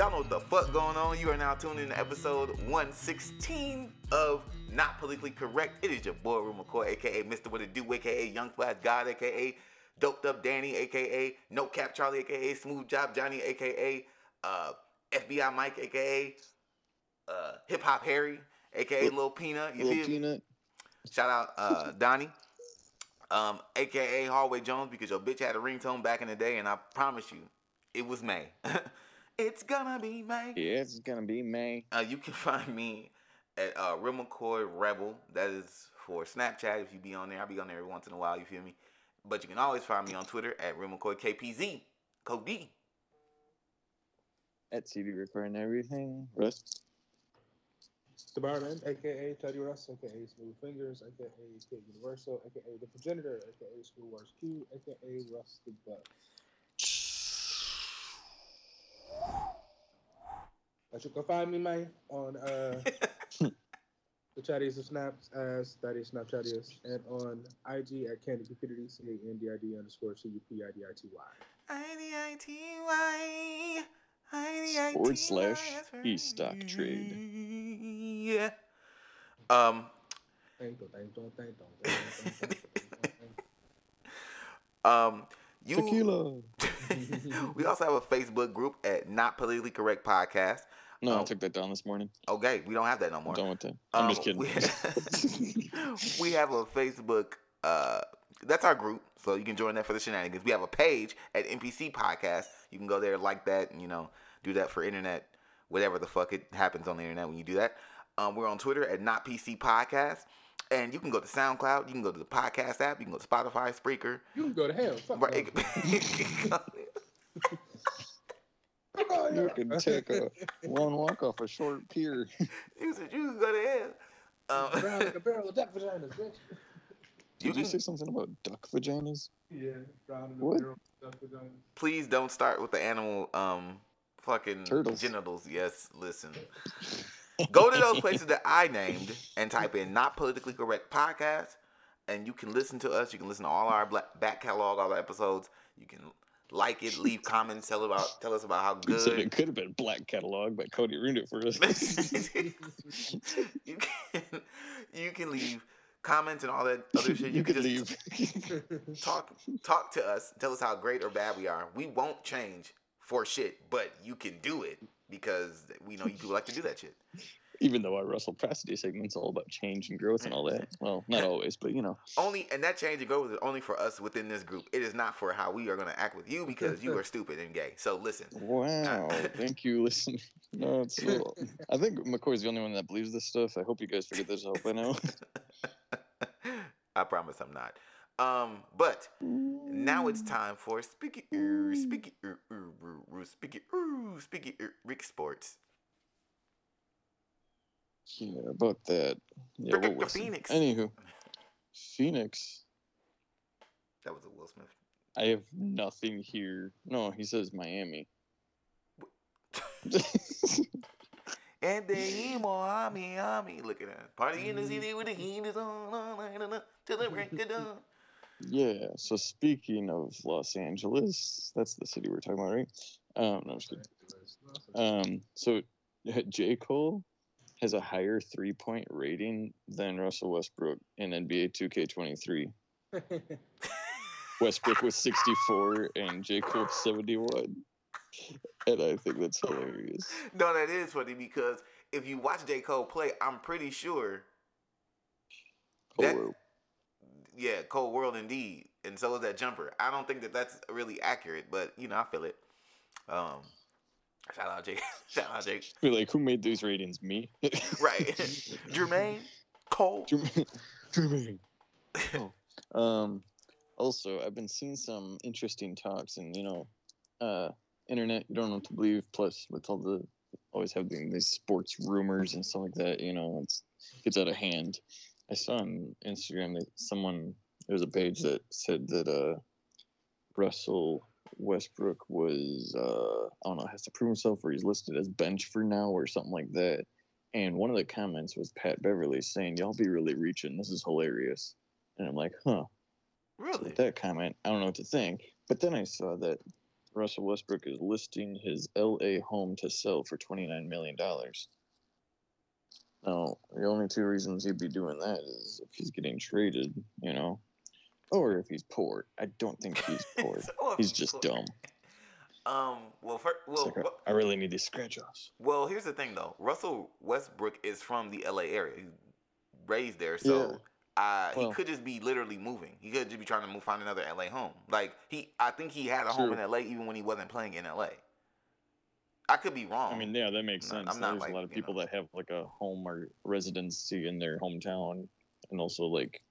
Y'all know what the fuck going on. You are now tuned in to episode 116 of Not Politically Correct. It is your boy, Real McCoy, aka Mr. What It Do, aka Young Flash God, aka Doped Up Danny, aka No Cap Charlie, aka Smooth Job Johnny, aka uh, FBI Mike, aka uh, Hip Hop Harry, aka Lil Peanut. You me? peanut. Shout out uh, Donnie, um, aka Hallway Jones, because your bitch had a ringtone back in the day, and I promise you, it was May. it's gonna be May. Yeah, it's gonna be May. Uh, you can find me at uh, Real McCoy Rebel. That is for Snapchat. If you be on there, I'll be on there every once in a while. You feel me? But you can always find me on Twitter at Real McCoy KPZ. Cody. At CD recording everything. Russ. The Barman, aka Teddy Russ, aka Smooth Fingers, aka Kid Universal, aka The Progenitor, aka School Wars Q, aka Russ the Butt. But you can find me, man, on uh, the Chattiest of Snaps as that is Snapchattiest, and on IG at Candy Cupidity, C A N D I D underscore C U P I D I T Y. I-D-I-T-Y. I-D-I-T-Y, Forward slash that's right. e-stock trade. Yeah. Um, you, thank you, thank you, thank you, thank you, thank you. um, you. Tequila. we also have a Facebook group at Not Politically Correct Podcast. No, Oh. I took that down this morning. Okay, we don't have that no more. I'm done with that. I'm Um, just kidding. We, we have a Facebook. Uh, that's our group, so you can join that for the shenanigans. We have a page at NPC Podcast. You can go there, like that, and you know, do that for internet, whatever the fuck it happens on the internet when you do that. Um, we're on Twitter at Not PC Podcast, and you can go to SoundCloud. You can go to the podcast app. You can go to Spotify, Spreaker. You can go to hell. Fuck Right. Oh, You can take a one walk off a short pier. you said you can go to hell. Brown Um, like a barrel of duck vaginas, bitch. you Did you say something about duck vaginas? Yeah, brown in What? barrel of duck vaginas. please don't start with the animal um fucking Turtles. genitals. Yes, listen. Go to those places that I named and type in not politically correct podcast and you can listen to us. You can listen to all our black, back catalog, all the episodes. You can like it, leave comments, tell about tell us about how You said good it could have been Black Catalog, but Cody ruined it for us. you can you can leave comments and all that other shit. You, can just leave. talk talk to us tell us how great or bad we are we won't change for shit but you can do it because we know you people like to do that shit Even though our Russell Cassidy segment's all about change and growth and all that. Well, not always, but you know. only and that change and growth is only for us within this group it is not for how we are going to act with you because you are stupid and gay so listen Wow. Thank you. Listen. No, it's well, I think McCoy's the only one that believes this stuff. I hope you guys figured this out by now. i promise i'm not um but now it's time for speaky er, speaky er, er, er, er, speaky er, speaky er, rick sports Yeah, about that. Yeah, Rick what the was it? Phoenix. Anywho, Phoenix. that was a will smith I have nothing here. No, he says Miami. And they Miami, Miami. Look at that. Party in the city with the heat is on all night on till the break of dawn. yeah. So speaking of Los Angeles, that's the city we're talking about, right? Um, no, I'm just kidding. Um, so J. Cole has a higher three point rating than Russell Westbrook in NBA 2K23. Westbrook was 64 and J. Cole 71. And I think that's hilarious. No, that is funny because if you watch J. Cole play, I'm pretty sure, That- yeah, Cole World indeed. And so is that jumper. I don't think that that's really accurate, but you know, I feel it. Um, shout out Jake. shout out Jake. Be like, who made these ratings? Me? Right. Jermaine, Cole. Jermaine. Jermaine. Oh. Um, also, I've been seeing some interesting talks, and you know, uh, internet. You don't know what to believe. Plus, with all the always having these sports rumors and stuff like that, you know, it's gets out of hand. I saw on Instagram that someone there was a page that said that uh, Russell Westbrook was uh, I don't know has to prove himself, or he's listed as bench for now, or something like that. And one of the comments was Pat Beverley saying, "Y'all be really reaching. This is hilarious." And I'm like, "Huh." Really? with that comment, I don't know what to think. But then I saw that Russell Westbrook is listing his LA home to sell for twenty nine million dollars. Now, the only two reasons he'd be doing that is if he's getting traded, you know, or if he's poor. I don't think he's poor. He's just poor. dumb. Um. Well, It's well, like, well, I really need these scratch offs. well. Here's the thing, though. Russell Westbrook is from the LA area. He's raised there, so uh, Well- he could just be literally moving. He could just be trying to move, find another LA home. Like he, I think he had a home in LA even when he wasn't playing in LA. I could be wrong. I mean, yeah, that makes sense. I'm not There's like, a lot of people know. that have like a home or residency in their hometown, and also like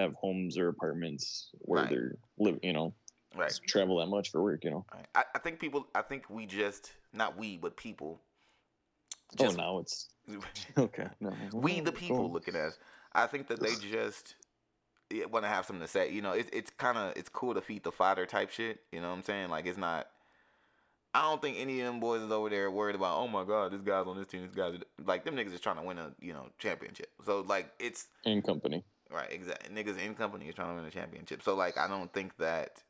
have homes or apartments where Right. they're live. You know, right. travel that much for work. You know. Right. I, I think people. I think we just not we, but people. oh, Just, now it's okay. No, we the people looking at us. I think that they just want to have something to say. You know, it's it's kind of it's cool to feed the fodder type shit. You know what I'm saying? Like it's not. I don't think any of them boys is over there worried about. Oh my god, this guy's on this team. This guy's like them niggas is trying to win a you know championship. So like it's in company. Right, exactly. Niggas in company is trying to win a championship. So like, I don't think that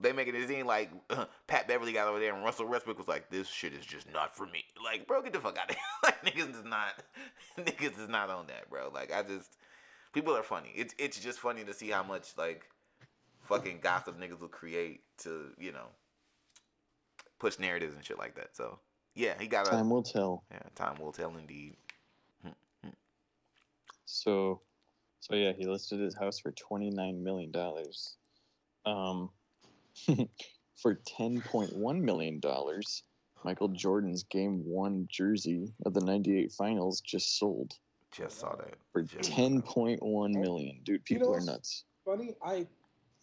they making it seem like uh, Pat Beverley got over there and Russell Westbrook was like, "This shit is just not for me." Like, bro, get the fuck out of here. like, niggas is not, niggas is not on that, bro. Like, I just, people are funny. It's it's just funny to see how much like fucking gossip niggas will create to you know push narratives and shit like that. So yeah, he got a Time will tell. yeah. Time will tell, indeed. Hmm, hmm. So, so yeah, he listed his house for twenty nine million dollars. Um, for ten point one million dollars, Michael Jordan's Game One jersey of the '98 Finals just sold Just saw that. for Just saw ten that. point one million. Dude, You people know are nuts. Funny, I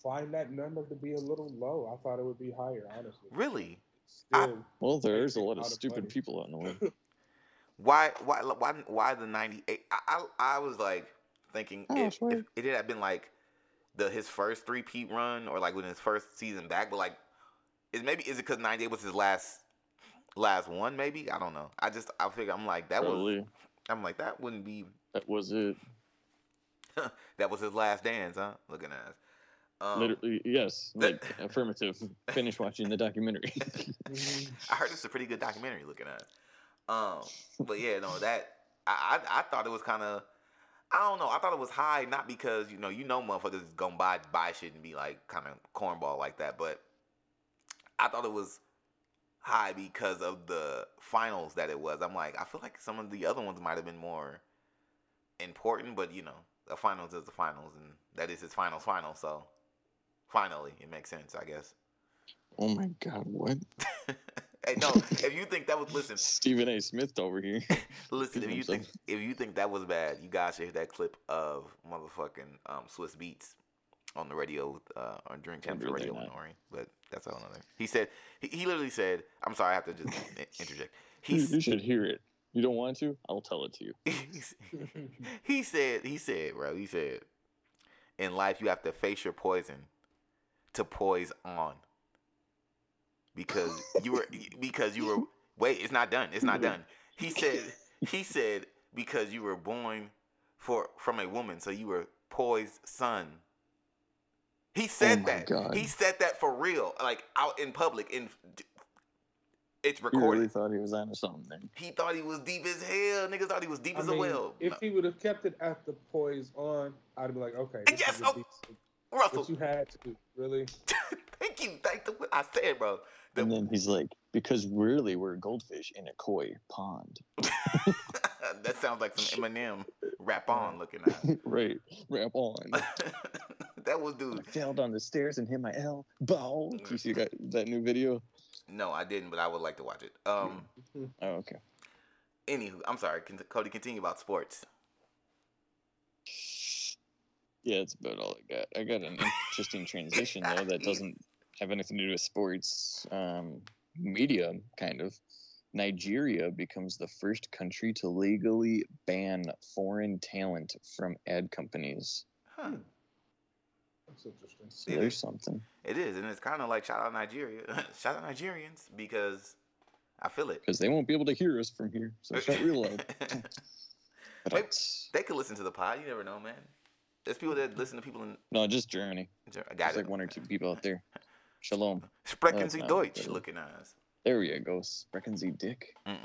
find that number to be a little low. I thought it would be higher, honestly. Really? Still, Well, there's a lot of of stupid money. people out in the world. Why? Why? Why? Why the ninety eight? I, I I was like thinking Oh, if, if it had been like the his first three peat run or like when his first season back, but like is maybe is it because ninety eight was his last last one? Maybe I don't know. I just I figure I'm like that was I'm like that wouldn't be that was it. that was his last dance, huh? Looking at us. Um, Literally, yes. Like affirmative. Finish watching the documentary. I heard it's a pretty good documentary looking at. it. Um, but yeah, no, that I I, I thought it was kind of I don't know. I thought it was high, not because you know you know motherfuckers is gonna buy buy shit and be like kind of cornball like that, but I thought it was high because of the finals that it was. I'm like, I feel like some of the other ones might have been more important, but you know, the finals is the finals, and that is his finals final. So finally, it makes sense, I guess. oh my god, what? hey, no, if you think that was listen, Stephen A. Smith over here. Listen, if you think if you think that was bad, you guys should hear that clip of motherfucking um, Swizz Beatz on the radio uh, on Drink Champs Radio with not. But that's all another. He said he, he literally said, "I'm sorry, I have to just interject." You, you should hear it. You don't want to? I'll tell it to you. he said he said, bro, he said, in life you have to face your poison to poise on. Because you were because you were wait, it's not done. It's not done. He said he said because you were born for from a woman, so you were poised son. He said Oh that. God. He said that for real, like out in public. In it's You recorded. really thought he was onto something. He thought he was deep as hell. Niggas thought he was deep I as mean, a well. if No. he would have kept it at the poise on, I'd be like, okay, this Yes, is oh, Russell, what you had to do. Really? thank you. Thank the I said, bro. The- And then he's like, because really we're goldfish in a koi pond. that sounds like some Eminem rap on looking at. right. Rap on. that was I dude. failed on the stairs and hit my L. elbow. You see that, that new video? No, I didn't, but I would like to watch it. Um. Oh, okay. Anywho, I'm sorry, Cody. Continue about sports. Yeah, that's about all I got. I got an interesting transition though that doesn't have anything to do with sports. Um, media, kind of. Nigeria becomes the first country to legally ban foreign talent from ad companies. Huh. That's interesting. So there's is. something. It is, and it's kind of like shout out Nigeria, shout out Nigerians because I feel it. Because they won't be able to hear us from here. So shout real loud. But Maybe- they could listen to the pod. You never know, man. There's people that listen to people in. no, just Germany. I got There's it. like one or two people out there. Shalom. Sprechen Sie Deutsch looking ass. There you go. Sprechen Sie Dick. Uh,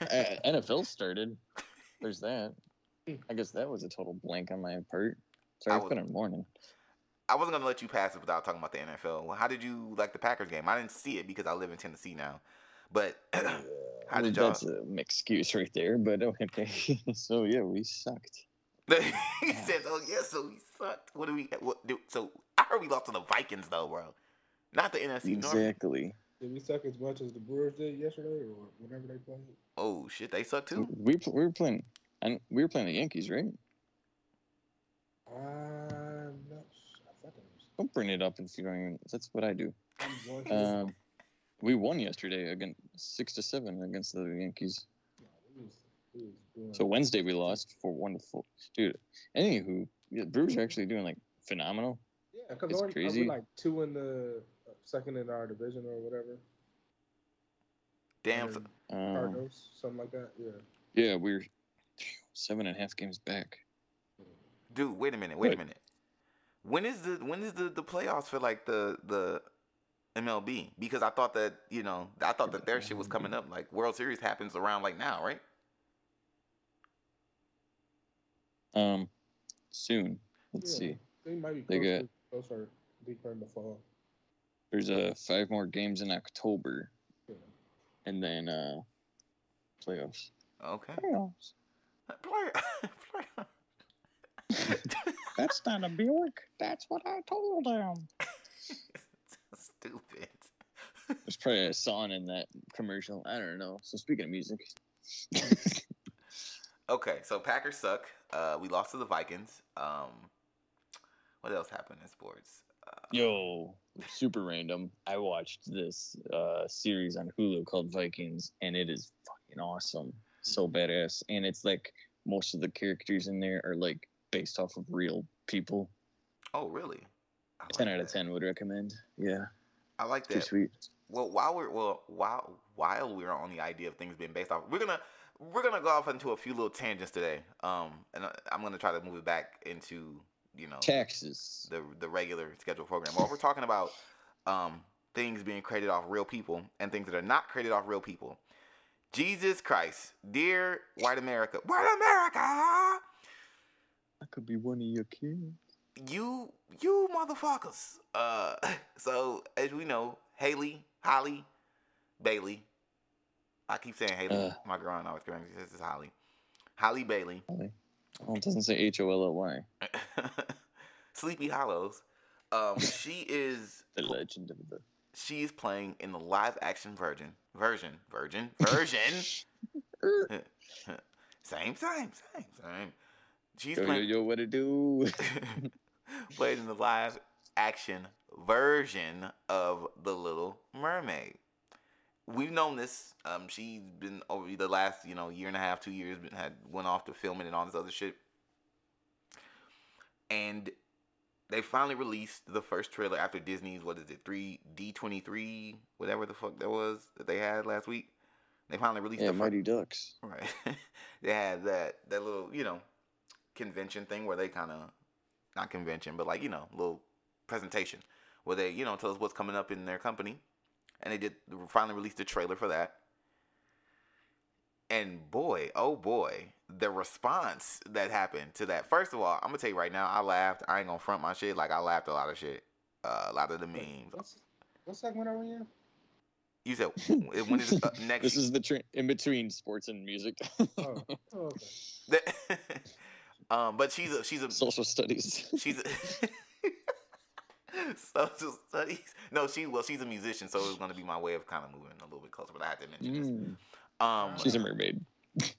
NFL started. There's that. I guess that was a total blank on my part. Sorry, I it's was- been a morning. I wasn't gonna let you pass it without talking about the NFL. How did you like the Packers game? I didn't see it because I live in Tennessee now. But how did y'all? That's an excuse right there, but okay. so yeah, we sucked. he said, "Oh yeah, so we sucked. What do we? What do? So I heard we lost to the Vikings though, bro. Not the NFC North. Exactly. Did we suck as much as the Brewers did yesterday, or whenever they played? Oh shit, they suck too. We we were playing, and we were playing the Yankees, right? I'm not. s- I thought it was. Don't bring it up if you don't. Even, that's what I do. I'm going to. Um, we won yesterday against six to seven against the Yankees. No, we was, we was So Wednesday we lost for one to four. Dude, anywho, yeah, Brewers are actually doing like phenomenal. yeah, because it's are crazy. like two in the uh, second in our division or whatever? Damn. Or Um, Cardinals, something like that. Yeah. yeah, we're seven and a half games back. Dude, wait a minute. Wait a minute. When is the when is the the playoffs for like the the MLB? Because I thought that you know I thought that their shit was coming up. Like World Series happens around like now, right? Um, soon. Let's Yeah. see. They might be They closer, got- closer deeper in the fall. There's uh five more games in October, and then uh playoffs. Okay. Playoffs. Play- That's not a Buick. That's what I told him. Stupid. There's probably a song in that commercial. I don't know. So speaking of music, Okay, so Packers suck. Uh, we lost to the Vikings. Um, what else happened in sports? Uh, yo, super random. I watched this uh series on Hulu called Vikings, and it is fucking awesome. So badass, and it's like most of the characters in there are like based off of real people. oh, really? Like out of ten would recommend. Yeah, I like too that. sweet. Well, while we're well, while while we're on the idea of things being based off, we're gonna we're gonna go off into a few little tangents today. Um, and I- I'm gonna try to move it back into you know Taxes. the the regular scheduled program. While we're talking about um things being created off real people and things that are not created off real people. Jesus Christ, dear white America, white America, I could be one of your kids. you you motherfuckers. Uh, so as we know, Haley, Holly, Bailey. I keep saying Haley. Uh. My girl always corrects me. This is Holly. Holly Bailey. Oh, it doesn't say H O L L Y. Sleepy Hollows. Um, she is The legend of the. she is playing in the live action version version version version same same same same. She's Yo yo playing yo, what it do? played in the live action version of The Little Mermaid. We've known this. Um, she's been over the last, you know, year and a half, two years, been had went off to filming and all this other shit. And they finally released the first trailer after Disney's what is it, three D twenty three, whatever the fuck that was that they had last week. They finally released yeah, the Mighty Ducks. Right. they had that that little, you know, convention thing where they kind of not convention, but like, you know, little presentation where they, you know, tell us what's coming up in their company. And they did finally released the trailer for that. And boy, oh boy, the response that happened to that. First of all, I'm gonna tell you right now, I laughed. I ain't gonna front my shit. Like I laughed a lot of shit. Uh, a lot of the memes. What's what segment are we in? You said when is it, uh, next? This is the tra- in between sports and music. Oh, oh okay. um, but she's a she's a Social studies. She's a social studies. No, she well, she's a musician, so it was gonna be my way of kind of moving a little bit closer. But I had to mention this. Mm, Um, she's a mermaid.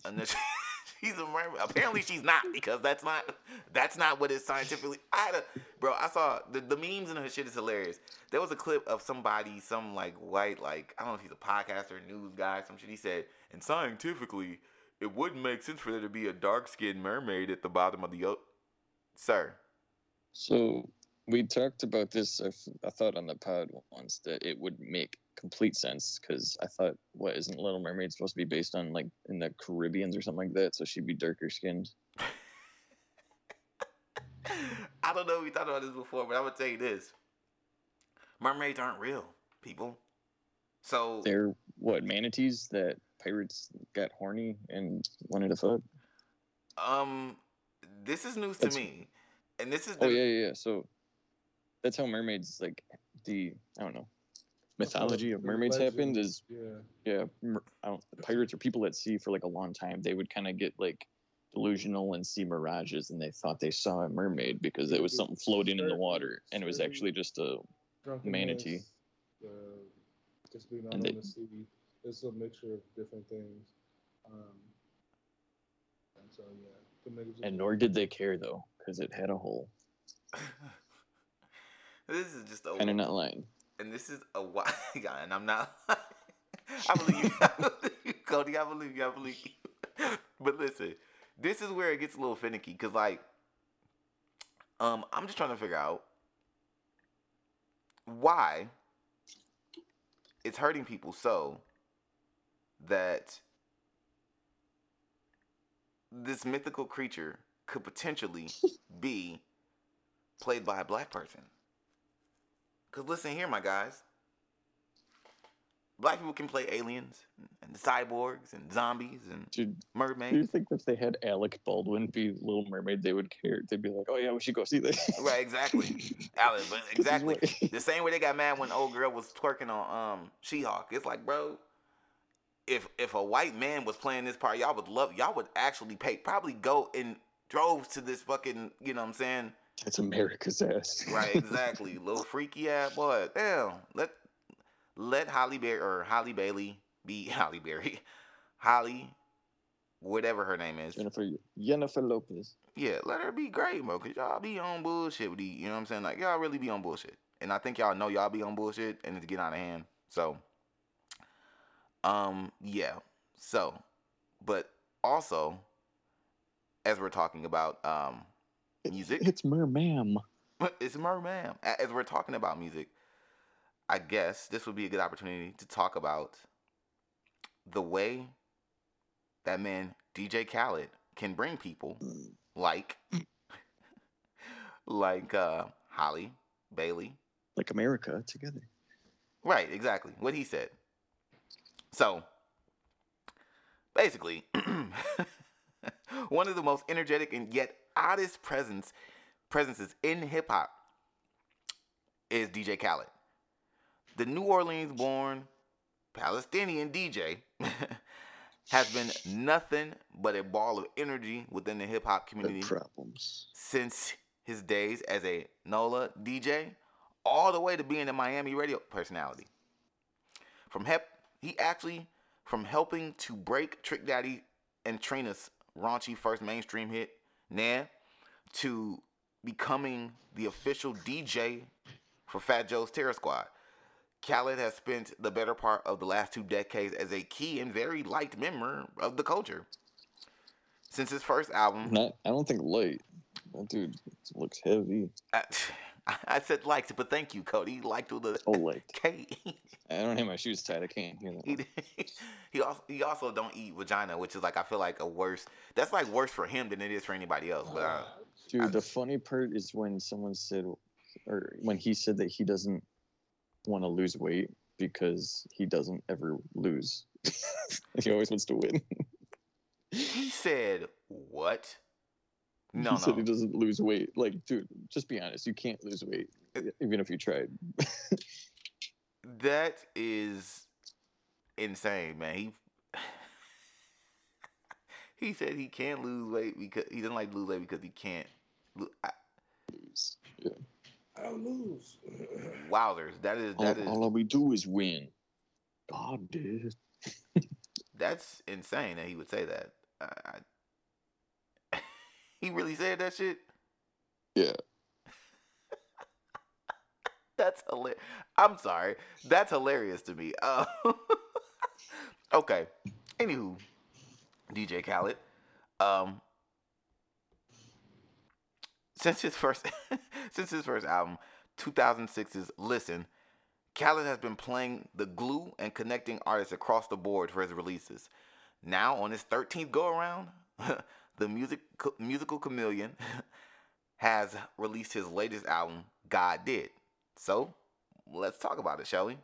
and then she's a mermaid. Apparently, she's not because that's not that's not what is scientifically. I had a bro. I saw the the memes and her shit is hilarious. There was a clip of somebody, some like white, like I don't know if he's a podcaster, news guy, some shit. He said, and scientifically, it wouldn't make sense for there to be a dark skinned mermaid at the bottom of the ocean. Sir, So we talked about this. I, thought on the pod once that it would make complete sense because I thought, what isn't Little Mermaid supposed to be based on like in the Caribbeans or something like that? So she'd be darker skinned. I don't know we talked about this before, but I'm gonna tell you this. Mermaids aren't real, people. So They're what manatees that pirates got horny and wanted to fuck. um this is news That's- to me. And this is the, Oh yeah, yeah, yeah. So that's how mermaids like the I don't know mythology of The mermaids happened is Yeah. yeah mer- I don't, pirates or people at sea for like a long time they would kind of get like delusional and see mirages and they thought they saw a mermaid because it was something floating in the water and it was actually just a Manatee. Uh, just being out And on they- the sea. It's a mixture of different things. Um, and so yeah, the and nor did they care though because it had a hole this is just a and I'm not lying and this is a guy, and I'm not. I believe you, I believe you, Cody. I believe you. I believe you. But listen, this is where it gets a little finicky, cause like, um, I'm just trying to figure out why it's hurting people so that this mythical creature could potentially be played by a black person. Cause listen here, my guys. Black people can play aliens and cyborgs and zombies and dude do you mermaids. think if they had Alec Baldwin be Little Mermaid they would care they'd be like oh yeah we should go see this." Right, exactly. Alec. but exactly. The same way they got mad when old girl was twerking on um She-Hulk. It's like, bro, if if a white man was playing this part, y'all would love y'all would actually pay probably go in droves to this fucking, you know what I'm saying? That's America's ass. Right, exactly. Little freaky ass boy. Damn. Let let Holly Berry or Holly Bailey be Holly Berry. Holly, whatever her name is. Jennifer Jennifer Lopez. Yeah, let her be great, bro. Cause y'all be on bullshit with these. You know what I'm saying? Like y'all really be on bullshit. And I think y'all know y'all be on bullshit and it's getting out of hand. So um yeah. So but also as we're talking about um Music? It's Mermam. it's Merman. A- As we're talking about music, I guess this would be a good opportunity to talk about the way that man DJ Khaled can bring people like like uh Holly Bailey. Like America together. Right, exactly. What he said. So basically one of the most energetic and yet oddest presence presences in hip hop is DJ Khaled. The New Orleans born Palestinian DJ has been nothing but a ball of energy within the hip hop community since his days as a NOLA DJ, all the way to being a Miami radio personality. From hep, he actually from helping to break Trick Daddy and Trina's raunchy first mainstream hit, Nah, to becoming the official DJ for Fat Joe's Terror Squad. Khaled has spent the better part of the last two decades as a key and very liked member of the culture. Since his first album, Not I don't think light. That dude looks heavy. I, I said liked, it, but thank you, Cody. Liked with the Oh light. K. I don't have my shoes tied. I can't hear that. he, he also he also don't eat vagina, which is like I feel like a worse. That's like worse for him than it is for anybody else. But uh, Dude, I- the funny part is when someone said, or when he said that he doesn't want to lose weight because he doesn't ever lose. he always wants to win. he said what? No, he said he doesn't lose weight. Like, dude, just be honest. You can't lose weight, uh, even if you tried. That is insane, man. He he said he can't lose weight because he doesn't like to lose weight because he can't. lo- I- Lose. Yeah. I don't lose. Wowzers, that is All, that is all we do is win. God did. that's insane that he would say that. I, I, he really said that shit. Yeah. That's hilarious. I'm sorry. That's hilarious to me. Uh, okay. Anywho, DJ Khaled. Um, since his first, since his first album, 2006's "Listen," Khaled has been playing the glue and connecting artists across the board for his releases. Now, on his 13th go around, the music musical chameleon has released his latest album, God Did. So, let's talk about it, shall we?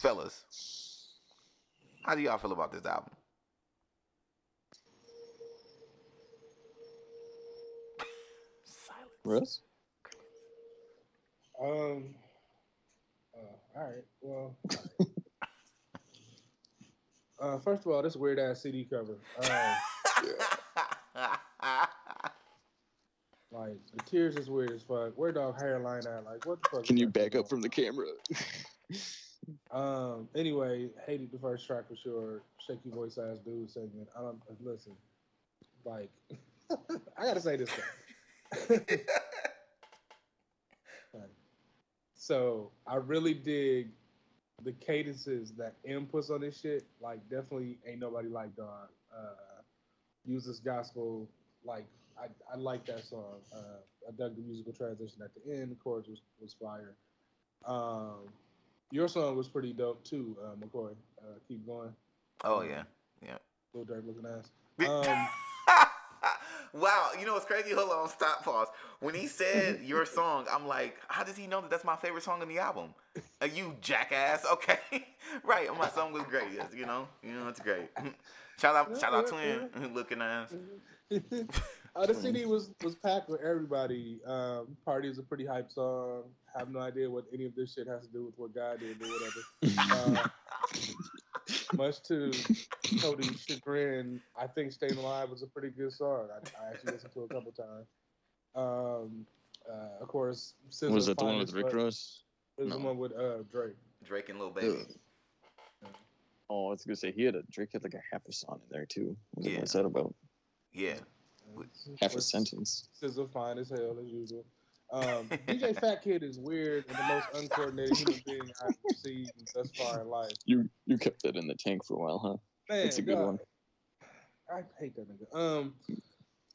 Fellas, how do y'all feel about this album? Silence. Russ? Um. Uh, all right. Well. uh, first of all, this weird ass CD cover. Uh, like the tears is weird as fuck. Where dog hairline at? Like what the fuck? Can you back up from the camera? Um. Anyway, hated the first track for sure. Shaky voice ass dude singing. I don't listen. Like, I gotta say this. Thing. So I really dig the cadences that M puts on this shit. Like, definitely ain't nobody like dog. Uh, uses gospel. Like, I, I like that song. Uh, I dug the musical transition at the end. The chorus was, was fire. Um, your song was pretty dope too, uh, McCoy. Uh, keep going. oh yeah, yeah. Little Durk looking ass. Um, wow, you know what's crazy? Hold on, stop, pause. When he said your song, I'm like, how does he know that that's my favorite song in the album? Uh, you jackass. Okay, right. My song was great. Yes, you know, you know, it's great. Shout out, shout out, twin, looking ass. uh, the CD was was packed with everybody. Um, Party is a pretty hype song. Have no idea what any of this shit has to do with what God did or whatever. Uh, much to Cody's chagrin, I think "Staying Alive" was a pretty good song. I, I actually listened to it a couple times. Um, uh, of course, Was that the one with Rick Ross? It was the one with uh, Drake. Drake and Lil Baby. Oh, I was gonna say he had a Drake had like a half a song in there too. What Yeah. was that about? Yeah. Half a With sentence. SZA fine as hell as usual. Um, DJ Fat Kid is weird and the most uncoordinated human being I've seen thus far in life. You you kept that in the tank for a while, huh? Man, That's a good God, one. I hate that nigga. Um,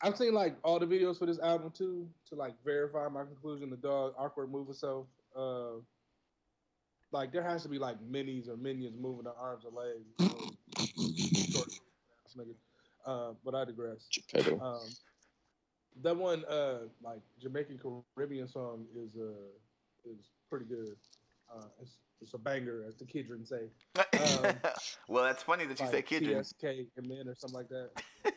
I've seen like all the videos for this album too to like verify my conclusion. The dog awkward move itself. Uh, like there has to be like minis or minions moving their arms or legs. you know, short ass nigga. Uh, but I digress. Um, that one, uh, like Jamaican Caribbean song is uh is pretty good. Uh, it's, it's a banger, as the Kidron say. Um, well, that's funny that you Like say Kidron. TSK and men or something like that.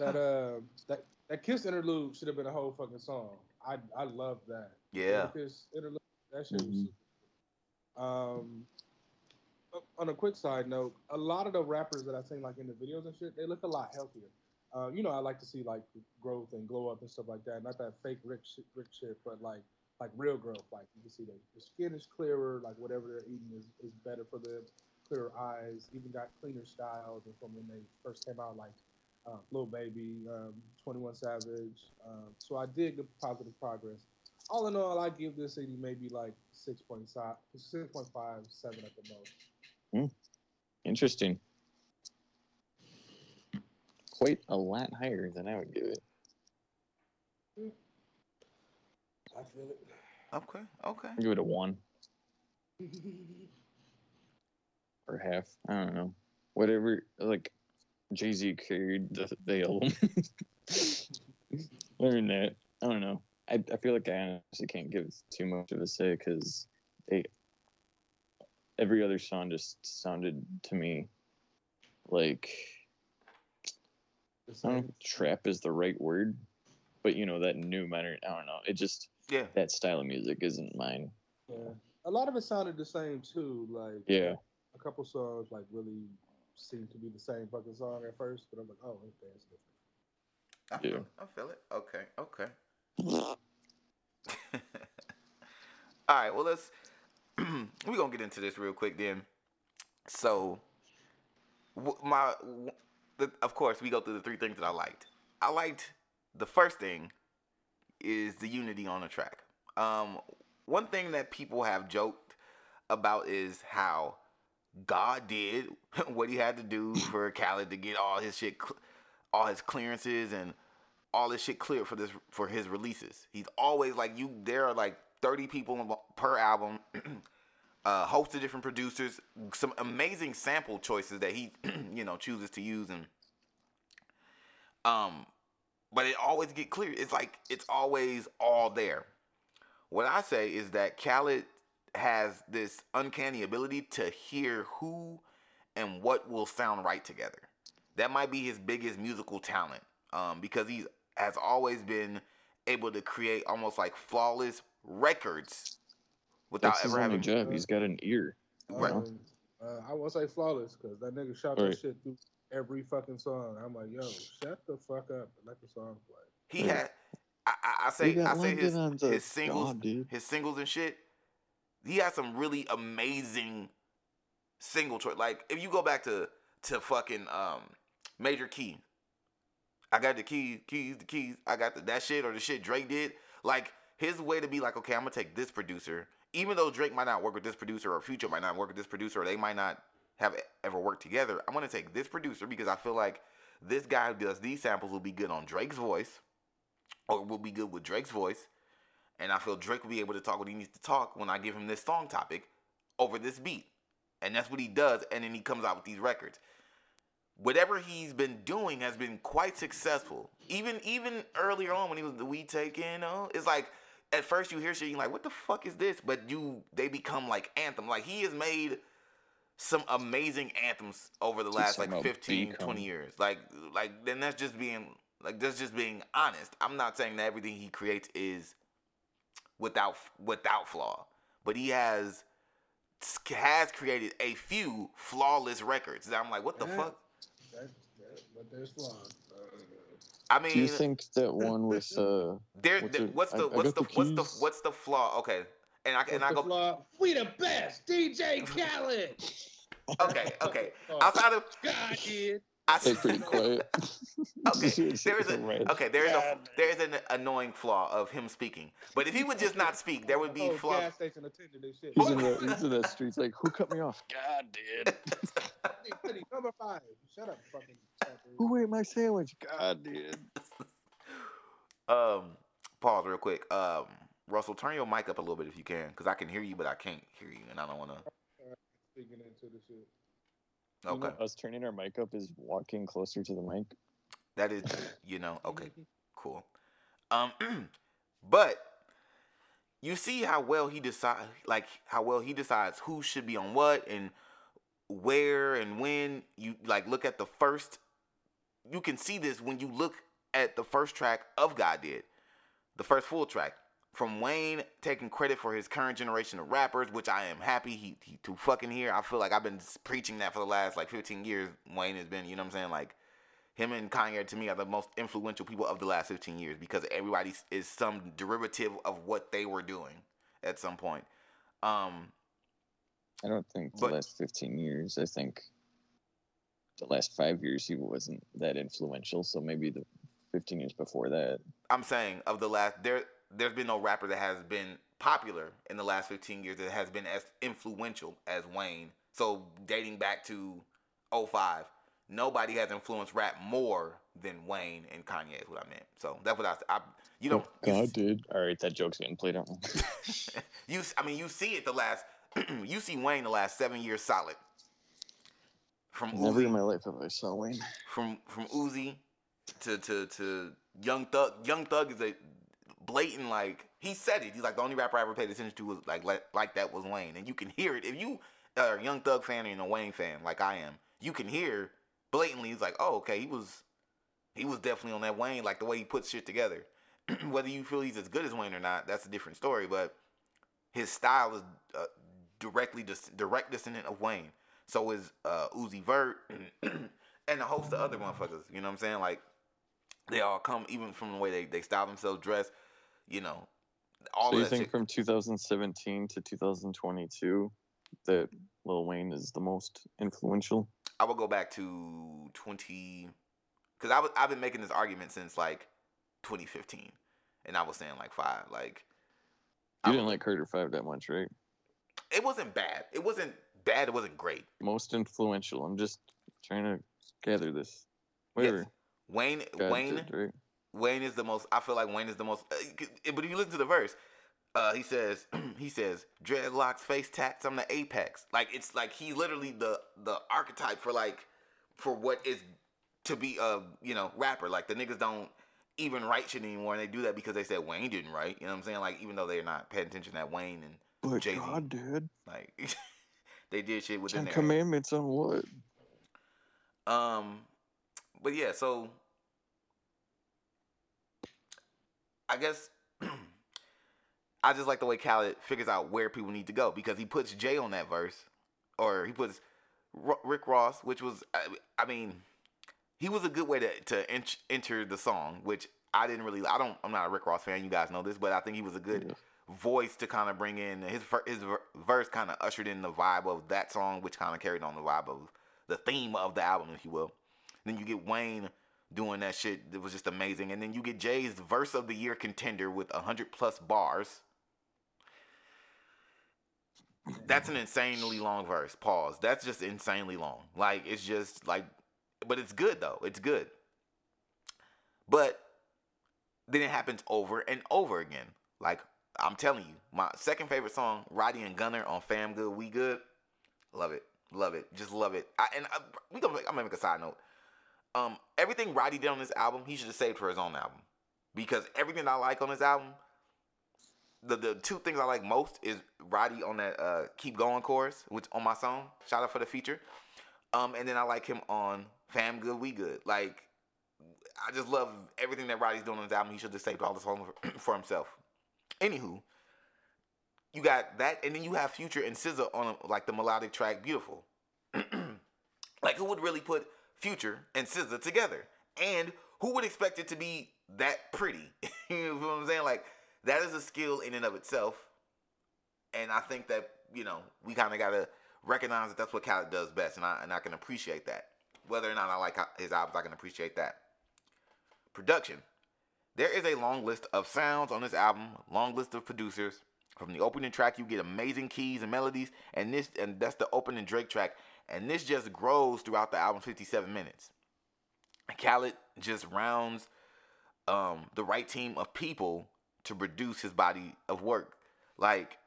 that uh that that Kiss interlude should have been a whole fucking song. I I love that. Yeah. The interlude. That shit was. Mhm. Um. On a quick side note, a lot of the rappers that I seen like in the videos and shit, they look a lot healthier. Uh, you know, I like to see like growth and glow up and stuff like that. Not that fake rich shit, rich shit, but like like real growth. Like you can see that the skin is clearer. Like whatever they're eating is, is better for them. Clearer eyes. Even got cleaner styles than from when they first came out. Like uh, Lil Baby, um, Twenty One Savage. Um, so I dig the positive progress. All in all, I give this CD maybe like 6.5, 6.5, 7 at the most. Hmm. Interesting. Quite a lot higher than I would give it. I feel it. Okay, okay. I'd give it a one or half. I don't know. Whatever. Like Jay Z carried the, the album. Learn that. I don't know. I, I feel like I honestly can't give too much of a say because they every other song just sounded to me like The I don't know if trap is the right word, but you know that new modern. I don't know. It just Yeah. that style of music isn't mine. Yeah. A lot of it sounded the same too. Like Yeah. a couple songs like really seemed to be the same fucking song at first, but I'm like, oh, okay, it's different. I feel, Yeah. it. I feel it. Okay, okay. All right, well let's we're gonna get into this real quick then. So, my of course we go through the three things that I liked. I liked the first thing is the unity on the track. Um, one thing that people have joked about is how God did what he had to do for Khaled to get all his shit, all his clearances and all this shit cleared for this for his releases. He's always like you. There are like thirty people per album. a host of different producers, some amazing sample choices that he, you know, chooses to use, and um, but it always get clear. It's like it's always all there. What I say is that Khaled has this uncanny ability to hear who and what will sound right together. That might be his biggest musical talent, um, because he has always been able to create almost like flawless records without That's ever having a job. He's got an ear. Right. Um, uh, I won't say flawless because that nigga shot Right. that shit through every fucking song. I'm like, yo, shut the fuck up and let the song play. He Right. had. I, I, I say I say his his singles God, his singles and shit. He had some really amazing single choice. Like if you go back to to fucking um Major Key, I got the keys, keys, the keys. I got the, that shit or the shit Drake did. Like his way to be like, okay, I'm gonna take this producer, even though Drake might not work with this producer or Future might not work with this producer, or they might not have ever worked together. I'm gonna take this producer because I feel like this guy who does these samples will be good on Drake's voice, or will be good with Drake's voice, and I feel Drake will be able to talk what he needs to talk when I give him this song topic over this beat, and that's what he does, and then he comes out with these records whatever he's been doing has been quite successful. Even even earlier on when he was the we taking, uh, it's like at first you hear shit, you're like, what the fuck is this? But you they become like anthem. Like he has made some amazing anthems over the last like talking 15, become. 20 years. Like like then that's just being like that's just being honest. I'm not saying that everything he creates is without without flaw, but he has has created a few flawless records. that I'm like, what the Yeah. fuck? That, that, but there's flaws. Uh, I mean, Do you think that one with uh there, what's there- it? what's the I the, the what's the what's the flaw? Okay, and I and I go flaw? We the best, DJ Khaled. okay okay Oh, outside of God did. I Stay pretty quiet. okay there is a okay there is a there is an annoying flaw of him speaking, but if he would just not speak, there would be oh, flaws. gas station attendant and shit. He's in the he's in the streets like who cut me off? God did. Number five. Shut up, fucking. Who ate my sandwich? God did. Um, pause real quick. Um, Russell, turn your mic up a little bit if you can, because I can hear you, but I can't hear you, and I don't want to. Speaking into the shit. You know, Okay, us turning our mic up is walking closer to the mic. that is, you know, okay. cool. Um, but you see how well he decide, like how well he decides who should be on what and where and when. You like look at the first. You can see this when you look at the first track of God did, the first full track from Wayne taking credit for his current generation of rappers, which I am happy he, he to fucking hear. I feel like I've been preaching that for the last like 15 years. Wayne has been, you know what I'm saying, like him and Kanye to me are the most influential people of the last 15 years because everybody is some derivative of what they were doing at some point. Um, I don't think the But- last fifteen years. I think the last five years he wasn't that influential. So maybe the fifteen years before that. I'm saying of the last there there's been no rapper that has been popular in the last 15 years that has been as influential as Wayne. So dating back to 05, nobody has influenced rap more than Wayne and Kanye is what I meant. So that's what I, I you know, you God did. All right, that joke's getting played out. you I mean you see it the last you see Wayne the last seven years solid. From Never in my life have I saw Wayne. from from Uzi to to to Young Thug. Young Thug is a blatant like he said it. He's like the only rapper I ever paid attention to was like like, like that was Wayne, and you can hear it if you are a Young Thug fan and a Wayne fan like I am. You can hear blatantly. He's like, oh okay, he was he was definitely on that Wayne like the way he puts shit together. Whether you feel he's as good as Wayne or not, that's a different story. But his style is uh, directly dis- direct descendant of Wayne. So is uh, Uzi Vert and a host of other motherfuckers. You know what I'm saying? Like they all come even from the way they, they style themselves, dress. You know, all So you think shit. from 2017 to 2022 that Lil Wayne is the most influential? I would go back to 20 because I was I've been making this argument since like 2015, and I was saying like five. Like I You didn't would- like Carter Five that much, right? it wasn't bad. It wasn't bad. It wasn't great. Most influential. I'm just trying to gather this. Yes. Whatever. Wayne God Wayne did, right? Wayne is the most. I feel like Wayne is the most. Uh, but if you listen to the verse, uh, he says he says dreadlocks, face tats. I'm the apex. Like it's like he literally the the archetype for like for what is to be a you know rapper. Like the niggas don't even write shit anymore, and they do that because they said Wayne didn't write. You know what I'm saying? Like even though they're not paying attention that Wayne and But Jay-Z. God did. like they did shit within Ten their Commandments on what? Um, but yeah, so I guess I just like the way Khaled figures out where people need to go because he puts Jay on that verse, or he puts R- Rick Ross, which was I, I mean, he was a good way to to en- enter the song, which I didn't really. I don't. I'm not a Rick Ross fan. You guys know this, but I think he was a good voice to kind of bring in his his verse kind of ushered in the vibe of that song, which kind of carried on the vibe of the theme of the album, if you will. Then you get Wayne doing that shit. It was just amazing. And then you get Jay's verse of the year contender with 100 plus bars. That's an insanely long verse. Pause. That's just insanely long. Like, it's just like, but it's good though. It's good. But then it happens over and over again. Like, I'm telling you, my second favorite song, Roddy and Gunna on Fam Good, We Good. Love it. Love it. Just love it. I, and I, we gonna, I'm gonna make a side note. Um, everything Roddy did on this album, he should have saved for his own album. Because everything I like on this album, the the two things I like most is Roddy on that uh Keep Going chorus, which on my song. Shout out for the feature. Um, and then I like him on Fam Good We Good. Like I just love everything that Roddy's doing on this album. He should have saved all the songs for, for himself. Anywho, you got that, and then you have Future and SZA on like the melodic track "Beautiful." like who would really put Future and SZA together? And who would expect it to be that pretty? you know what I'm saying? Like that is a skill in and of itself. And I think that you know we kind of gotta recognize that that's what Khaled does best, and I and I can appreciate that. Whether or not I like his albums, I can appreciate that. Production. There is a long list of sounds on this album, long list of producers. From the opening track, you get amazing keys and melodies, and this and that's the opening Drake track, and this just grows throughout the album, 57 minutes. Khaled just rounds um, the right team of people to produce his body of work. Like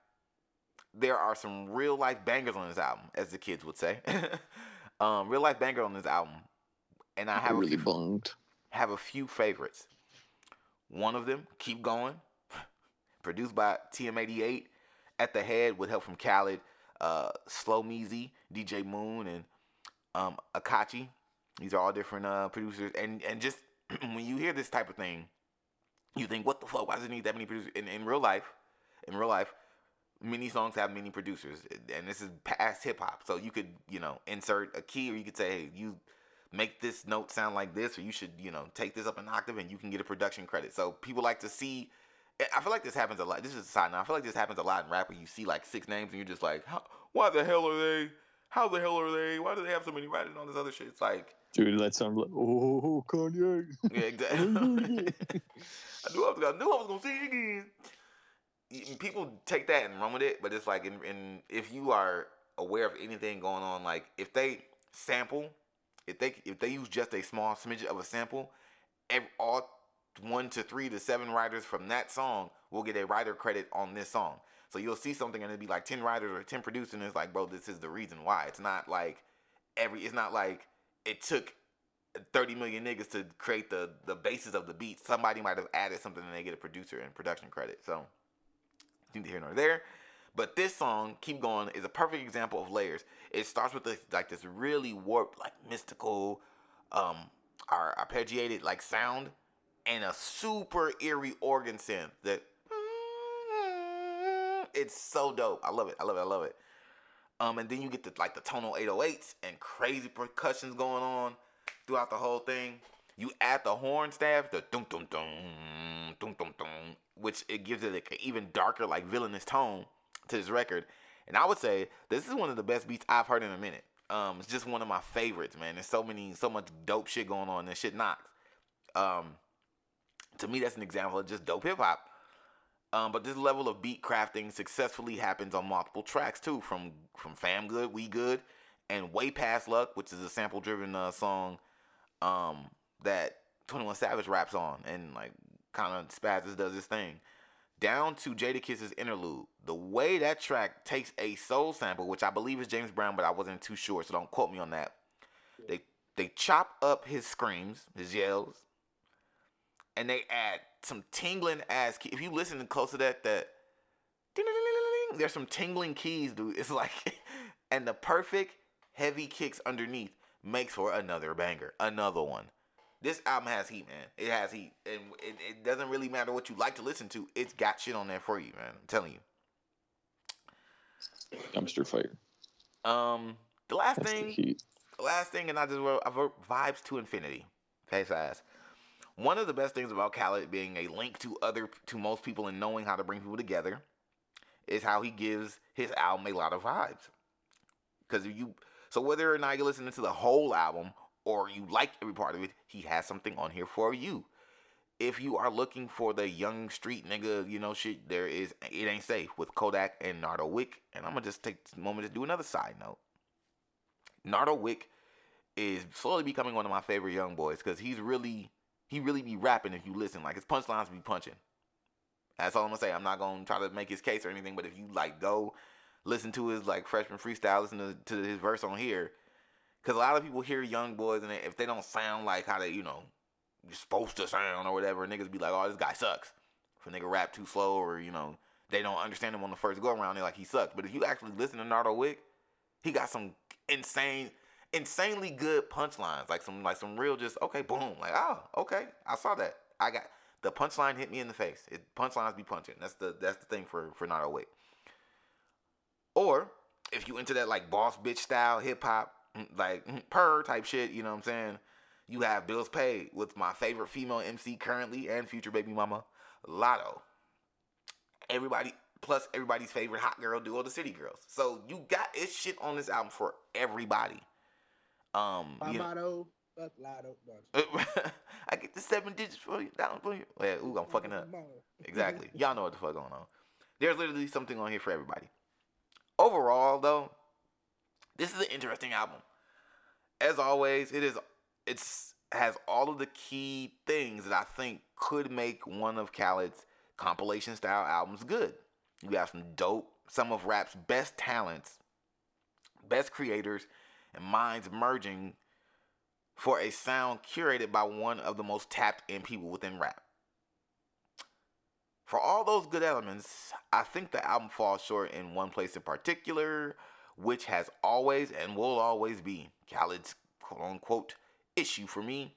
there are some real life bangers on this album, as the kids would say. um, real life banger on this album, and I have a really few, bunged. have a few favorites. One of them, Keep Going, produced by TM88 at the head with help from Khaled, uh, Slow Meezy, DJ Moon, and um, Akachi. These are all different uh, producers. And, and just when you hear this type of thing, you think, what the fuck? Why does it need that many producers? In, in real life, in real life, many songs have many producers. And this is past hip hop. So you could, you know, insert a key or you could say, hey, you make this note sound like this, or you should, you know, take this up an octave and you can get a production credit. So people like to see. I feel like this happens a lot. This is a side note. I feel like this happens a lot in rap where you see like six names and you're just like, How, why the hell are they? How the hell are they? Why do they have so many writers on this other shit? It's like, Dude, that sounds like oh Kanye. yeah, exactly. I knew I was gonna, I knew I was gonna see it again. People take that and run with it, but it's like, in, in if you are aware of anything going on, like if they sample, if they if they use just a small smidge of a sample, ev all one to three to seven writers from that song will get a writer credit on this song. So you'll see something and it'll be like ten writers or ten producers, and it's like, bro, this is the reason why. It's not like every. It's not like it took 30 million niggas to create the the basis of the beat. Somebody might have added something and they get a producer and production credit. So neither here nor there. But this song, Keep Going, is a perfect example of layers. It starts with this like this really warped, like mystical, um, ar- arpeggiated like sound, and a super eerie organ synth that it's so dope. I love it. I love it. I love it. Um, and then you get the like the tonal 808s and crazy percussions going on throughout the whole thing. You add the horn staff, the dum dum dum dum dum dum, which it gives it like an even darker, like villainous tone to this record. And I would say this is one of the best beats I've heard in a minute. Um, it's just one of my favorites, man. There's so many, so much dope shit going on. This shit knocks. Um, to me, that's an example of just dope hip hop. Um, but this level of beat crafting successfully happens on multiple tracks too, from from Fam Good, We Good, and Way Past Luck, which is a sample driven uh, song um, that Twenty One Savage raps on, and like kind of Spazzes does this thing. Down to Jadakiss's interlude, the way that track takes a soul sample, which I believe is James Brown, but I wasn't too sure, so don't quote me on that. They they chop up his screams, his yells, and they add some tingling ass. Key. If you listen close to that, that there's some tingling keys, dude. It's like, and the perfect heavy kicks underneath makes for another banger, another one. This album has heat, man. It has heat, and it, it doesn't really matter what you like to listen to. It's got shit on there for you, man. I'm telling you. Dumpster fire. Um, the last That's thing, heat. the last thing, and I just wrote, I wrote vibes to infinity. Face ass. One of the best things about Khaled being a link to other to most people and knowing how to bring people together is how he gives his album a lot of vibes. Because if you so whether or not you're listening to the whole album or you like every part of it, he has something on here for you. If you are looking for the young street nigga, you know shit, there is it ain't safe with Kodak and Nardo Wick. And I'm gonna just take a moment to do another side note. Nardo Wick is slowly becoming one of my favorite young boys because he's really he really be rapping if you listen. Like his punchlines be punching. That's all I'm gonna say. I'm not gonna try to make his case or anything, but if you like go listen to his like freshman freestyle, listen to, to his verse on here, because a lot of people hear young boys and they, if they don't sound like how they you know you're supposed to sound or whatever, niggas be like, oh this guy sucks. If a nigga rap too slow or you know they don't understand him on the first go around, they're like he sucks. But if you actually listen to Nardo Wick, he got some insane insanely good punchlines, like some like some real just okay, boom, like oh okay, I saw that. I got the punchline hit me in the face. It punchlines be punching. That's the that's the thing for for Nardo Wick. Or if you into that like boss bitch style hip hop, mm, like mm, purr type shit, you know what I'm saying? You have Bills Paid with my favorite female MC currently and future baby mama, Latto. Everybody plus everybody's favorite hot girl duo, the City Girls. So you got it's shit on this album for everybody. Um, My you motto, fuck Lotto. No, I get the seven digits for you, down for you. Yeah, ooh, I'm fucking up. Exactly. Y'all know what the fuck going on. There's literally something on here for everybody. Overall, though, this is an interesting album. As always, it is it's has all of the key things that I think could make one of Khaled's compilation style albums good. You have some dope, some of rap's best talents, best creators, and minds merging for a sound curated by one of the most tapped in people within rap. For all those good elements, I think the album falls short in one place in particular, which has always and will always be Khaled's quote unquote issue for me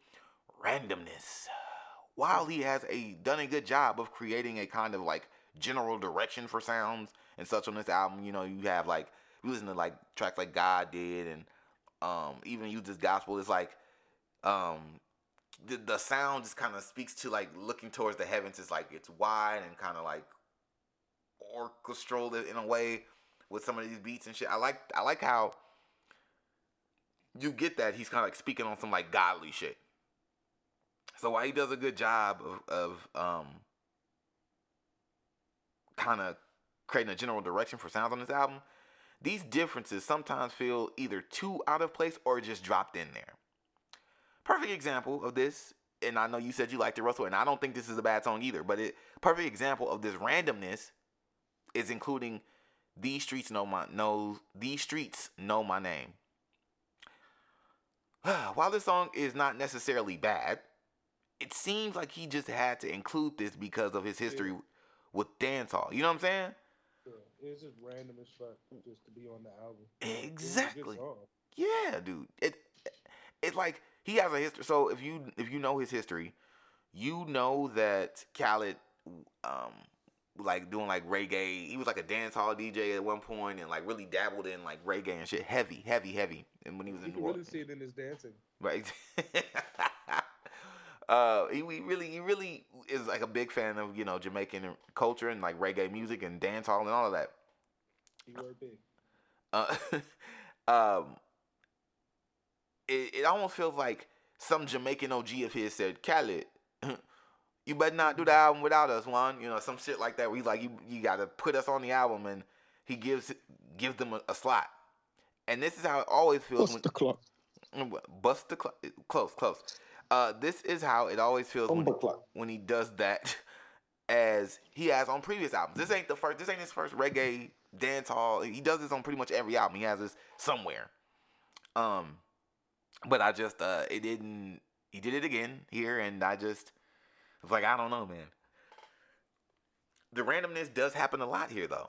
randomness. While he has a done a good job of creating a kind of like general direction for sounds and such on this album, you know, you have like you listen to like tracks like God did and um even this gospel, it's like um the, the sound just kind of speaks to like looking towards the heavens. It's like it's wide and kind of like orchestral in a way with some of these beats and shit. I like I like how you get that he's kind of like speaking on some like godly shit. So while he does a good job of of um kind of creating a general direction for sounds on this album, these differences sometimes feel either too out of place or just dropped in there. Perfect example of this, and I know you said you liked it, Russell, and I don't think this is a bad song either, but it perfect example of this randomness is including these streets know my know these streets know my name. While this song is not necessarily bad, it seems like he just had to include this because of his history with dancehall. You know what I'm saying? It's just random as fuck just to be on the album. It was a good Exactly. Yeah, dude. It it's like he has a history. So if you if you know his history, you know that Khaled um like doing like reggae. He was like a dance hall DJ at one point and like really dabbled in like reggae and shit. Heavy, heavy, heavy. And when he was You in New really see it in his dancing. Right. uh, he, he really, he really is like a big fan of you know Jamaican culture and like reggae music and dance hall and all of that. He were big. Uh, um, it, it almost feels like some Jamaican OG of his said, Khaled, you better not do the album without us, one. You know, some shit like that where he's like, you, you got to put us on the album and he gives gives them a, a slot. And this is how it always feels What's when the clock? Mm, bust the clock. Close, close. Uh, this is how it always feels when, when he does that, as he has on previous albums. This ain't the first. This ain't his first reggae dance hall. He does this on pretty much every album. He has this somewhere. Um, but I just uh, it didn't. He did it again here, and I just It's like I don't know, man. The randomness does happen a lot here, though.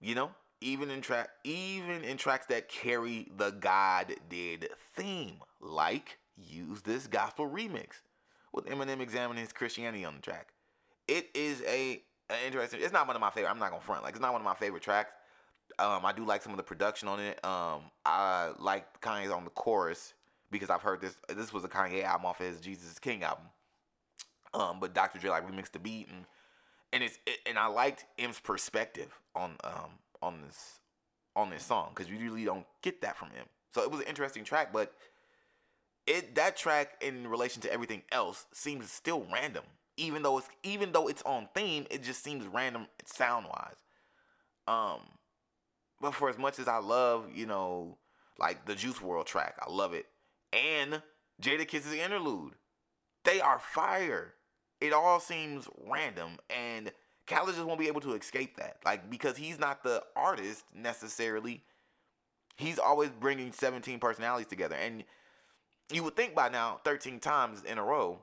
You know, even in track, even in tracks that carry the God did theme, like "Use This Gospel" remix with Eminem examining his Christianity on the track. It is a, a interesting. It's not one of my favorite. I'm not gonna front like it's not one of my favorite tracks. Um, I do like some of the production on it. Um, I like Kanye's on the chorus because I've heard this. This was a Kanye album off of his Jesus King album. Um, but Dr. Dre like remixed the beat and and it's it, and I liked M's perspective on um on this on this song because you usually don't get that from him. So it was an interesting track, but it that track in relation to everything else seems still random. Even though it's even though it's on theme, it just seems random sound wise. Um, but for as much as I love, you know, like the Juice WRLD track, I love it, and Jadakiss' interlude, they are fire. It all seems random, and Khaled just won't be able to escape that, like because he's not the artist necessarily. He's always bringing 17 personalities together, and you would think by now, 13 times in a row,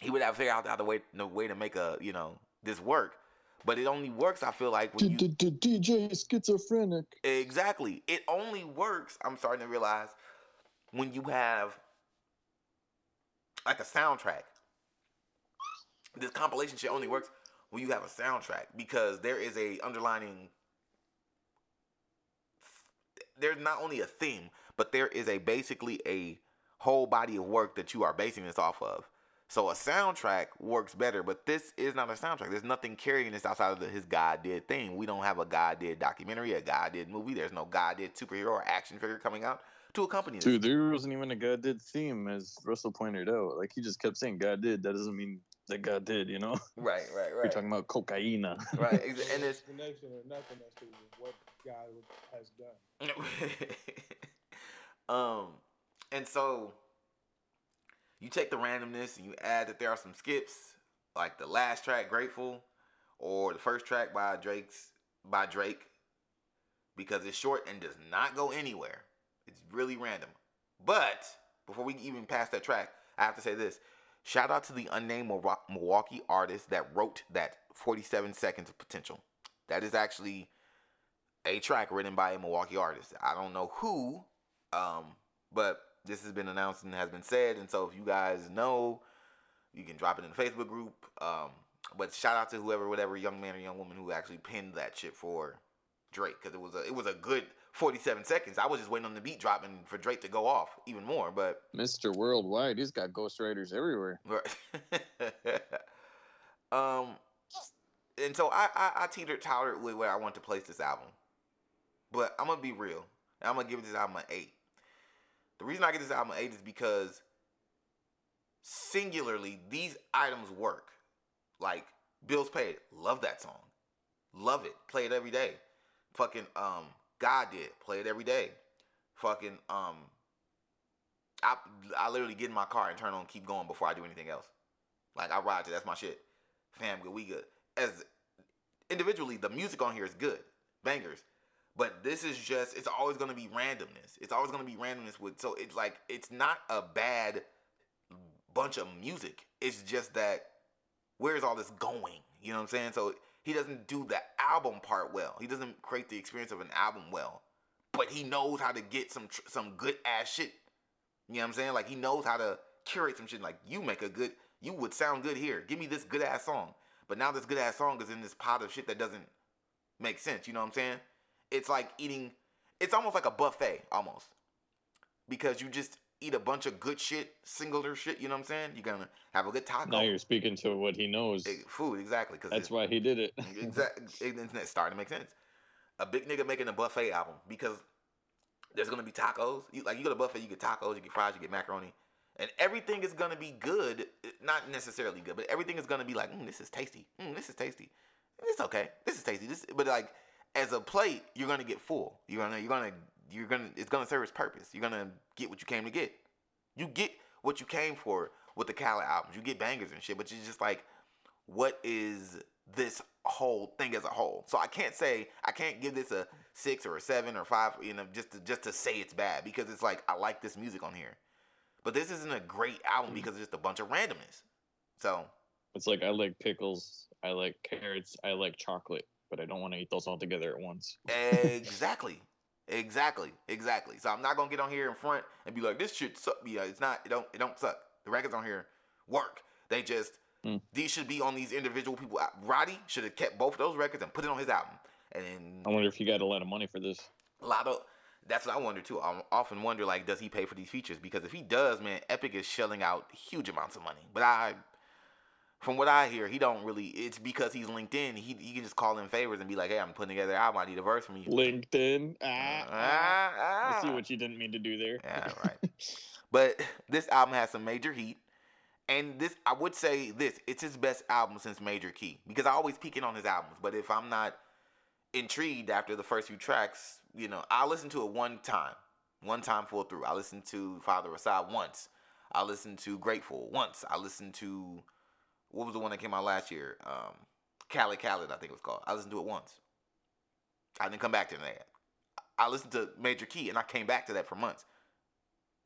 he would have figured out how to way, the way to make a you know this work. But it only works, I feel like, when you DJ schizophrenic. exactly. It only works. I'm starting to realize when you have like a soundtrack. This compilation shit only works when you have a soundtrack because there is a underlining. There's not only a theme, but there is a basically a whole body of work that you are basing this off of. So a soundtrack works better, but this is not a soundtrack. There's nothing carrying this outside of the, his God did thing. We don't have a God did documentary, a God did movie. There's no God did superhero or action figure coming out to accompany this. Dude, there wasn't even a God did theme, as Russell pointed out. Like he just kept saying God did. That doesn't mean that God did, you know? Right, right, right. We're talking about cocaine. right, and it's explanation or nothing as to what God has done. um, and so you take the randomness and you add that there are some skips, like the last track, "Grateful," or the first track by Drake's by Drake, because it's short and does not go anywhere. It's really random. But before we even pass that track, I have to say this: shout out to the unnamed Milwaukee artist that wrote that 47 seconds of potential. That is actually a track written by a Milwaukee artist. I don't know who, um, but this has been announced and has been said. And so if you guys know, you can drop it in the Facebook group. Um, but shout out to whoever, whatever young man or young woman who actually pinned that shit for Drake because it was a it was a good 47 seconds. I was just waiting on the beat dropping for Drake to go off even more, but Mr. Worldwide, he's got ghostwriters everywhere. Right. um, and so I, I I teetered tottered with where I want to place this album, but I'm gonna be real. I'm gonna give this album an eight. The reason I get this album eight is because singularly these items work. Like bills paid, love that song, love it, play it every day. Fucking um, God did play it every day. Fucking um, I I literally get in my car and turn on keep going before I do anything else. Like I ride to that's my shit. Fam good, we good. As individually, the music on here is good. Bangers. But this is just it's always gonna be randomness. It's always gonna be randomness with so it's like it's not a bad bunch of music. It's just that where's all this going? You know what I'm saying? So he doesn't do the album part well. He doesn't create the experience of an album well. But he knows how to get some tr- some good ass shit you know what I'm saying? Like he knows how to curate some shit. Like you make a good, you would sound good here. Give me this good ass song. But now this good ass song is in this pot of shit that doesn't make sense. You know what I'm saying? It's like eating. It's almost like a buffet, almost, because you just eat a bunch of good shit, singular shit. You know what I'm saying? You're gonna have a good taco. Now you're speaking to what he knows. Eh, food exactly. Because That's why he did it. exactly. It's starting to make sense. A big nigga making a buffet album because there's gonna be tacos. You, like you go to buffet, you get tacos, you get fries, you get macaroni, and everything is gonna be good. Not necessarily good, but everything is gonna be like, mm, this is tasty. Mm, this is tasty. It's okay. This is tasty. This, but like as a plate, you're gonna get full. You're gonna, you're gonna, you're gonna. It's gonna serve its purpose. You're gonna get what you came to get. You get what you came for with the Khaled albums. You get bangers and shit, but you're just like, what is this whole thing as a whole? So I can't say I can't give this a six or a seven or five, you know, just to just to say it's bad because it's like I like this music on here, but this isn't a great album mm. because it's just a bunch of randomness. So It's like I like pickles, I like carrots, I like chocolate, but I don't want to eat those all together at once. Exactly. Exactly. Exactly. So I'm not gonna get on here in front and be like, this shit suck. Yeah, it's not. It don't. It don't suck. The records on here work. They just Mm. these should be on these individual people. Uh, Roddy should have kept both of those records and put it on his album. And I wonder if he got a lot of money for this. a lot of that's what I wonder too. I often wonder like, does he pay for these features? Because if he does, man, Epic is shelling out huge amounts of money. But I, from what I hear, he don't really. It's because he's LinkedIn. He he can just call in favors and be like, hey, I'm putting together an album. I need a verse from you. LinkedIn. Ah, ah. Ah, I see what you didn't mean to do there. Yeah, right. But this album has some major heat. And this, I would say this, it's his best album since Major Key. Because I always peek in on his albums. But if I'm not intrigued after the first few tracks, you know, I listen to it one time. One time full through. I listened to Father Asahd once. I listened to Grateful once. I listened to, what was the one that came out last year? Um, Khaled Khaled, I think it was called. I listened to it once. I didn't come back to that. I listened to Major Key and I came back to that for months.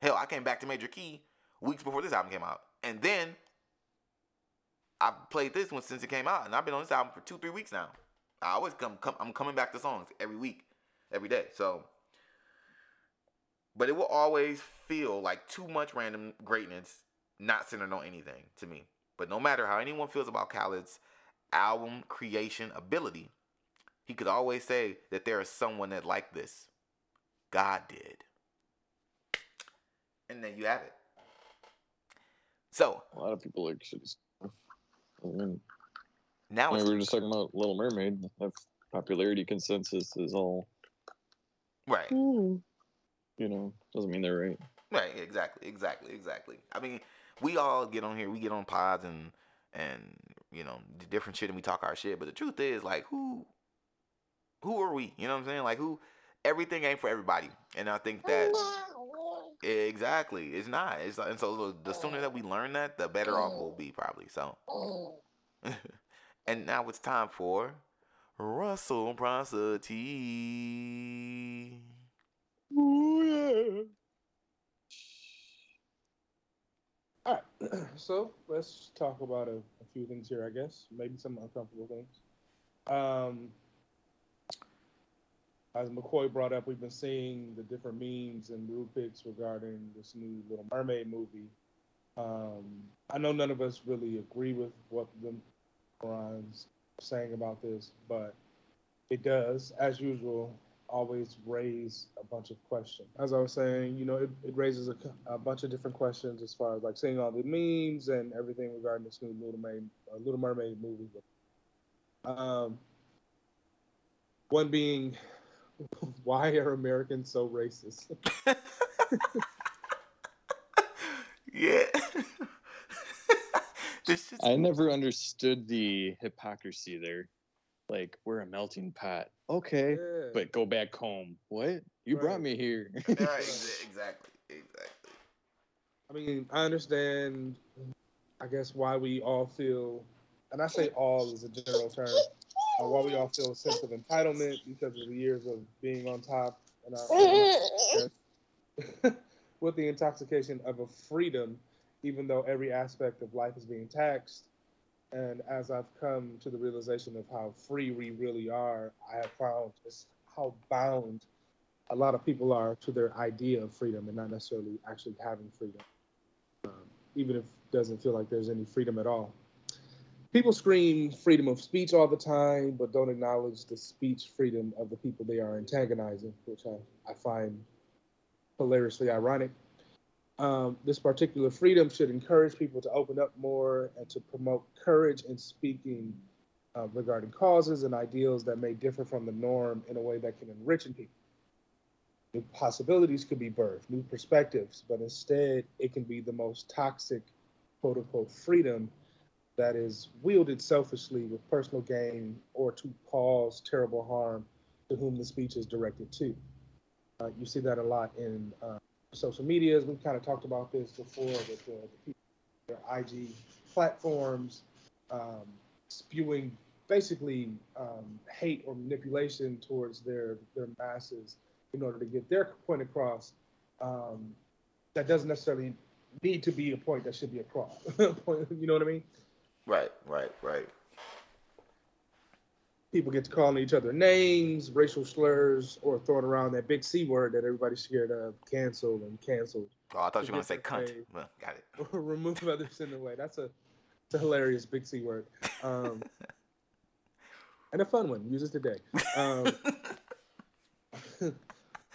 Hell, I came back to Major Key weeks before this album came out. And then I played this one since it came out, and I've been on this album for two, three weeks now. I always come, come I'm coming back to songs every week, every day. So, but it will always feel like too much random greatness, not centered on anything to me. But no matter how anyone feels about Khaled's album creation ability, he could always say that there is someone that liked this. God did. And then you have it. So A lot of people like shitty stuff. I mean, now I mean, it's we were just talking about Little Mermaid. That popularity consensus is all, right. you know, doesn't mean they're right. Right, exactly, exactly, exactly. I mean, we all get on here, we get on pods and and you know, different shit and we talk our shit, but the truth is like who who are we? You know what I'm saying? Like who everything ain't for everybody. And I think that exactly, it's not. It's and so the sooner that we learn that, the better off we'll be probably. So and now it's time for Russell Prosody. Ooh, yeah. All right, so let's talk about a, a few things here. I guess maybe some uncomfortable things. Um, as McCoy brought up, we've been seeing the different memes and rubrics regarding this new Little Mermaid movie. Um, I know none of us really agree with what the Ron's saying about this, but it does, as usual, always raise a bunch of questions. As I was saying, you know, it, it raises a, a bunch of different questions as far as like seeing all the memes and everything regarding this new Little Mermaid, uh, Little Mermaid movie. Um, one being, why are Americans so racist? yeah. this is I never understood the hypocrisy there. Like, we're a melting pot. Okay. Yeah. But go back home. What? You brought me here. right, exactly, exactly. I mean, I understand, I guess, why we all feel, and I say all is a general term, uh, why we all feel a sense of entitlement because of the years of being on top and our, with the intoxication of a freedom, even though every aspect of life is being taxed. And as I've come to the realization of how free we really are, I have found just how bound a lot of people are to their idea of freedom and not necessarily actually having freedom um, even if it doesn't feel like there's any freedom at all. People scream freedom of speech all the time, but don't acknowledge the speech freedom of the people they are antagonizing, which I, I find hilariously ironic. Um, this particular freedom should encourage people to open up more and to promote courage in speaking uh, regarding causes and ideals that may differ from the norm in a way that can enrich people new possibilities could be birthed, new perspectives, but instead it can be the most toxic, quote unquote, freedom that is wielded selfishly with personal gain or to cause terrible harm to whom the speech is directed to. Uh, you see that a lot in uh, social medias. We've kind of talked about this before with the, the their IG platforms um, spewing basically um, hate or manipulation towards their their masses in order to get their point across. Um, that doesn't necessarily need to be a point that should be across. you know what I mean? Right, right, right. People get to calling each other names, racial slurs, or throwing around that big C word that everybody's scared of, canceled and canceled. Oh, I thought you were gonna say cunt. Well, got it. or remove others in the way. That's a, it's a hilarious big C word. Um, and a fun one. Use it today. Um,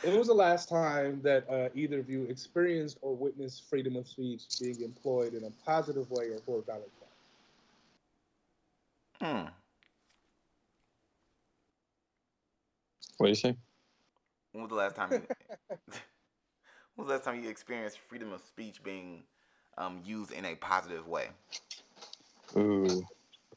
when was the last time that uh, either of you experienced or witnessed freedom of speech being employed in a positive way or for a valid cause? hmm. What do you say? When was the last time? You, when was the last time you experienced freedom of speech being um, used in a positive way? Ooh.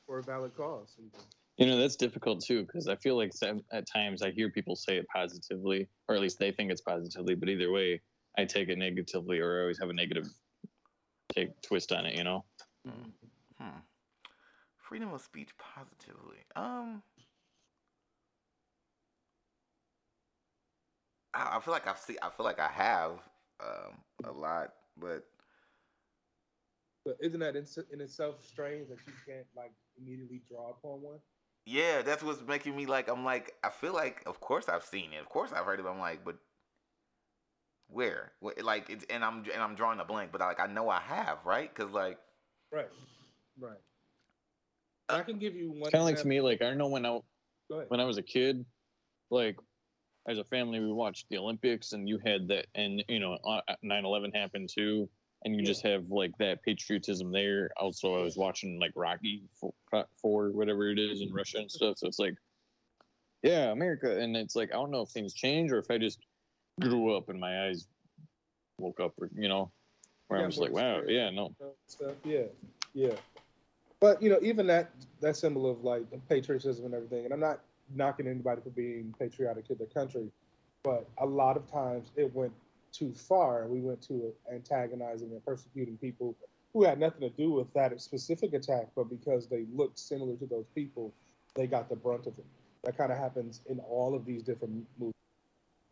For a valid cause. even. You know, that's difficult too, because I feel like at times I hear people say it positively, or at least they think it's positively, but either way, I take it negatively, or I always have a negative take twist on it, you know? Hmm. Freedom of speech positively. Um. I, I feel like I've seen. I feel like I have um, a lot, but But isn't that in, in itself strange that you can't like immediately draw upon one? yeah, that's what's making me like. I'm like. I feel like, of course, I've seen it. Of course, I've heard it. But I'm like, but where? Like, it's and I'm and I'm drawing a blank. But like, I know I have, right? Because like, Right. Right. I can give you one. Kind of like to me, like I don't know when I Go ahead. when I was a kid, like as a family, we watched the Olympics, and you had that, and you know, uh, 9/11 happened too, and you Yeah. just have like that patriotism there. Also, I was watching like Rocky for, for whatever it is in Russia and stuff, so it's like, yeah, America, and it's like I don't know if things change or if I just grew up and my eyes woke up, or you know, where Yeah, I was like, wow, yeah, no, stuff. Yeah, yeah. But you know, even that that symbol of like patriotism and everything, and I'm not knocking anybody for being patriotic to their country, but a lot of times it went too far. We went to antagonizing and persecuting people who had nothing to do with that specific attack, but because they looked similar to those people, they got the brunt of it. That kind of happens in all of these different movements.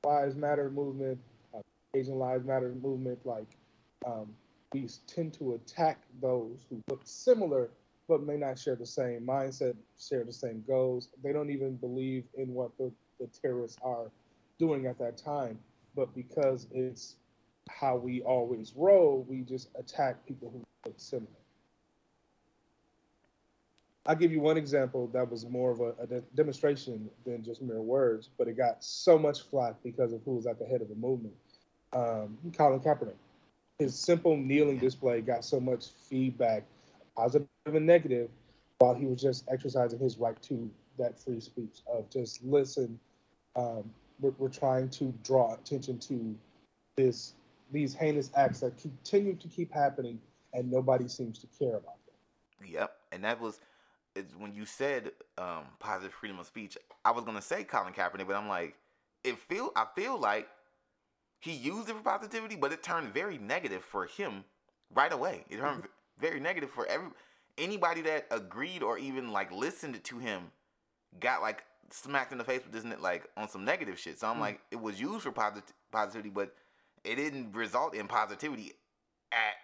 Lives Matter movement, uh, Asian Lives Matter movement, like um, we tend to attack those who look similar but may not share the same mindset, share the same goals. They don't even believe in what the, the terrorists are doing at that time. But because it's how we always roll, we just attack people who look similar. I'll give you one example that was more of a, a de- demonstration than just mere words, but it got so much flack because of who was at the head of the movement. Um, Colin Kaepernick. His simple kneeling display got so much feedback, positive and negative, while he was just exercising his right to that free speech of just listen. Um, we're, we're trying to draw attention to this these heinous acts that continue to keep happening, and nobody seems to care about them. Yep, and that was it's when you said um, positive freedom of speech. I was gonna say Colin Kaepernick, but I'm like, it feel I feel like he used it for positivity, but it turned very negative for him right away. It turned very negative for every anybody that agreed or even like listened to him got like smacked in the face with this like on some negative shit. So I'm Mhm. like, it was used for posit- positivity, but it didn't result in positivity at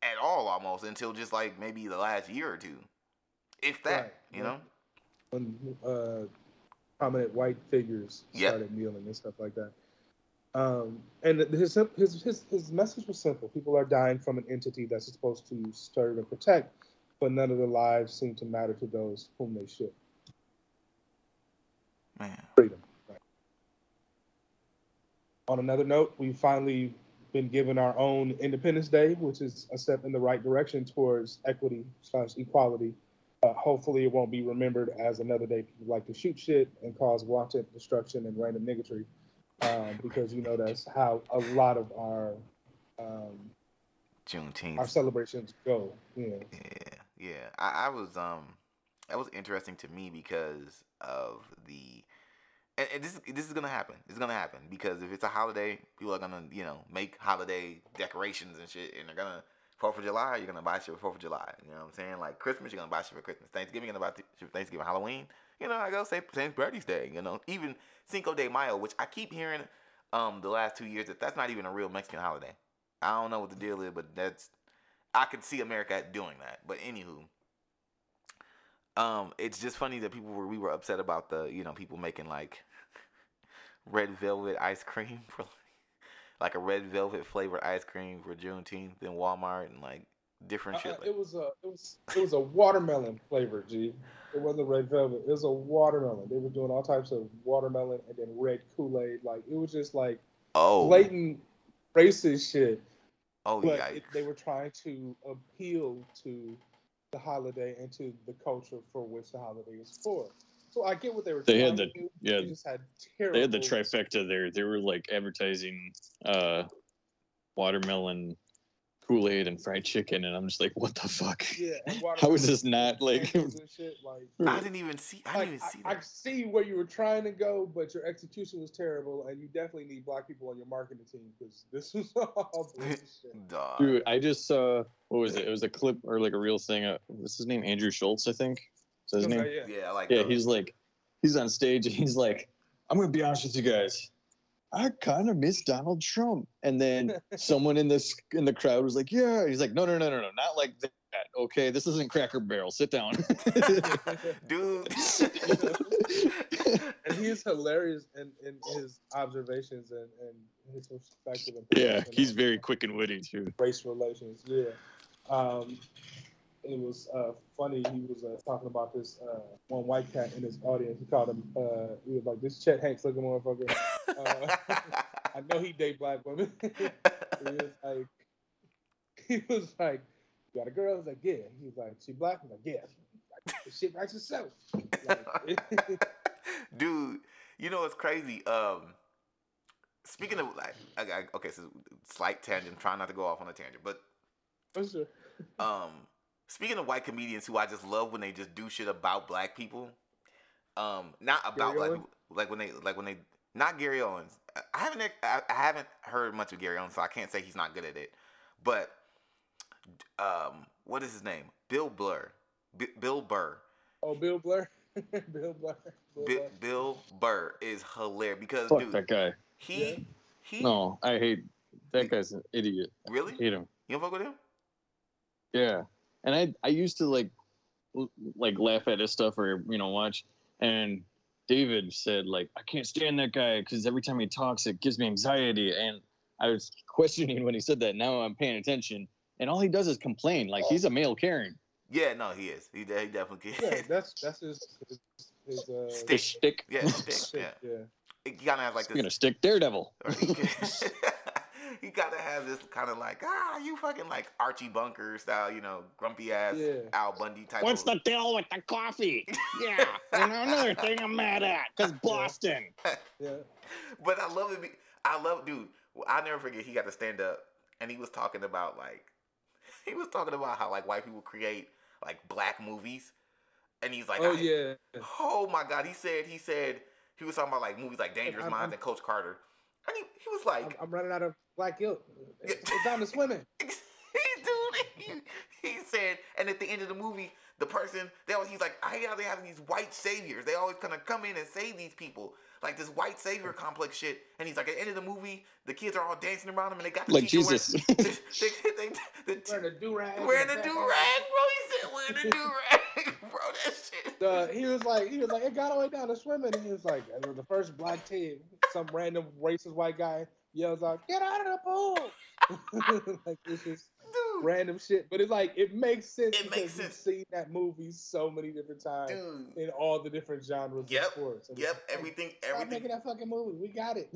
at all almost until just like maybe the last year or two, if that, Right, you know. when uh, prominent white figures started kneeling and stuff like that. Um, and his, his his his message was simple: people are dying from an entity that's supposed to serve and protect, but none of their lives seem to matter to those whom they should. Man, Freedom. Right. On another note, we've finally been given our own Independence Day, which is a step in the right direction towards equity slash equality. Uh, hopefully, it won't be remembered as another day people like to shoot shit and cause wanton destruction and random niggatry, um, because you know that's how a lot of our um, Juneteenth. our celebrations go. Yeah. Yeah, yeah. I, I was um that was interesting to me because of the and, this this is gonna happen. It's gonna happen because if it's a holiday, people are gonna you know make holiday decorations and shit, and they're gonna Fourth of July, you're gonna buy shit for Fourth of July. You know what I'm saying? Like Christmas, you're gonna buy shit for Christmas. Thanksgiving, you're gonna buy shit for Thanksgiving. Halloween, you know, I go say St. Patty's Day. You know, even Cinco de Mayo, which I keep hearing um the last two years that that's not even a real Mexican holiday. I don't know what the deal is, but that's I could see America doing that. But anywho, Um, it's just funny that people were we were upset about the you know people making like red velvet ice cream for like a red velvet flavored ice cream for Juneteenth in Walmart and like different shit. uh, Like, it was a it was it was a watermelon flavor, G. It wasn't red velvet. It was a watermelon. They were doing all types of watermelon and then red Kool Aid. Like it was just like oh, blatant racist shit. oh But yeah, it, they were trying to appeal to the holiday and to the culture for which the holiday is for. So I get what they were They trying had to the- do. yeah, They just had terrible. They had the trifecta there. They were like advertising uh, watermelon, Kool Aid, and fried chicken, and I'm just like, what the fuck? Yeah, How is this not like? shit, like I didn't even see. I didn't like, even see I, I see where you were trying to go, but your execution was terrible, and you definitely need black people on your marketing team because this was all bullshit. Dog. Dude, I just saw what was it? It was a clip or like a real thing. Uh, what's his name? Andrew Schulz, I think. Is that his name? Okay, yeah. Yeah, like Yeah, those. he's like, he's on stage and he's like, I'm gonna be honest with you guys. I kind of miss Donald Trump. And then someone in this in the crowd was like, Yeah. He's like, No, no, no, no, no, not like that. Okay, this isn't Cracker Barrel. Sit down. dude. and he's hilarious in, in his observations and, and his perspective. And yeah, he's on very quick and witty too. race relations. Yeah. Um, it was uh, funny. He was uh, talking about this uh, one white cat in his audience. He called him. Uh, he was like, "This Chet Hanks looking motherfucker." Uh, I know he date black women. he was like, he was like, "You got a girl?" I was like, "Yeah." He was like, "She black?" I was like, "Yeah." Like, shit writes itself. Like, dude you know what's crazy um speaking of like I, I, okay so slight tangent trying not to go off on a tangent but for sure. um speaking of white comedians who i just love when they just do shit about black people um not about Gary black Owens? people like when they like when they not gary owens i I haven't I, I haven't heard much of gary owens so i can't say he's not good at it but um what is his name bill blur B- bill burr Oh, Bill Blair. Bill Blair. Bill Bi- Blair. Bill Burr is hilarious because Fuck dude, that guy. he Yeah. he No, I hate that guy's an idiot. really I hate him. you don't fuck with him. Yeah, and I I used to like like laugh at his stuff or you know watch, and David said like I can't stand that guy because every time he talks it gives me anxiety, and I was questioning when he said that. Now I'm paying attention, and all he does is complain. Like he's a male Karen. Yeah, no, he is. He, he definitely Yeah, that's that's his his, his uh, Stick. His shtick. yeah, stick, shit, yeah. yeah. He kind of has like Speaking of this. stick, Daredevil. Or he can- he gotta have this kind of like ah, you fucking like Archie Bunker style, you know, grumpy ass Yeah. Al Bundy type. What's of, the deal with the coffee? Yeah, and another thing I'm mad at because Boston. Yeah. But I love it. be- I love, dude. I'll never forget. He got to stand up, and he was talking about like, he was talking about how like white people create like black movies, and he's like, Oh yeah. Oh my God! He said he said he was talking about like movies like Dangerous Minds and Coach Carter, and he, he was I'm, like, I'm running out of black guilt. It's, it's time to swimming. he dude, he, he said, and at the end of the movie, the person they always he's like, I hate how they have these white saviors. They always kind of come in and save these people. Like this white savior complex shit, and he's like, at the end of the movie, the kids are all dancing around him, and they got the Like Jesus. wearing, they, they, they, the, Wearing a do rag. wearing a do rag, bro. He said wearing a do rag, bro. That shit. The, he was like, he was like, it got all the way down to swimming. And he was like, and the first black team, some random racist white guy yells out, "Get out of the pool!" like it's just Dude, random shit. But it's like it makes sense It because makes you've sense. seen that movie so many different times dude. in all the different genres Yep, of sports. And Yep, like, everything, Stop everything. making that fucking movie. We got it.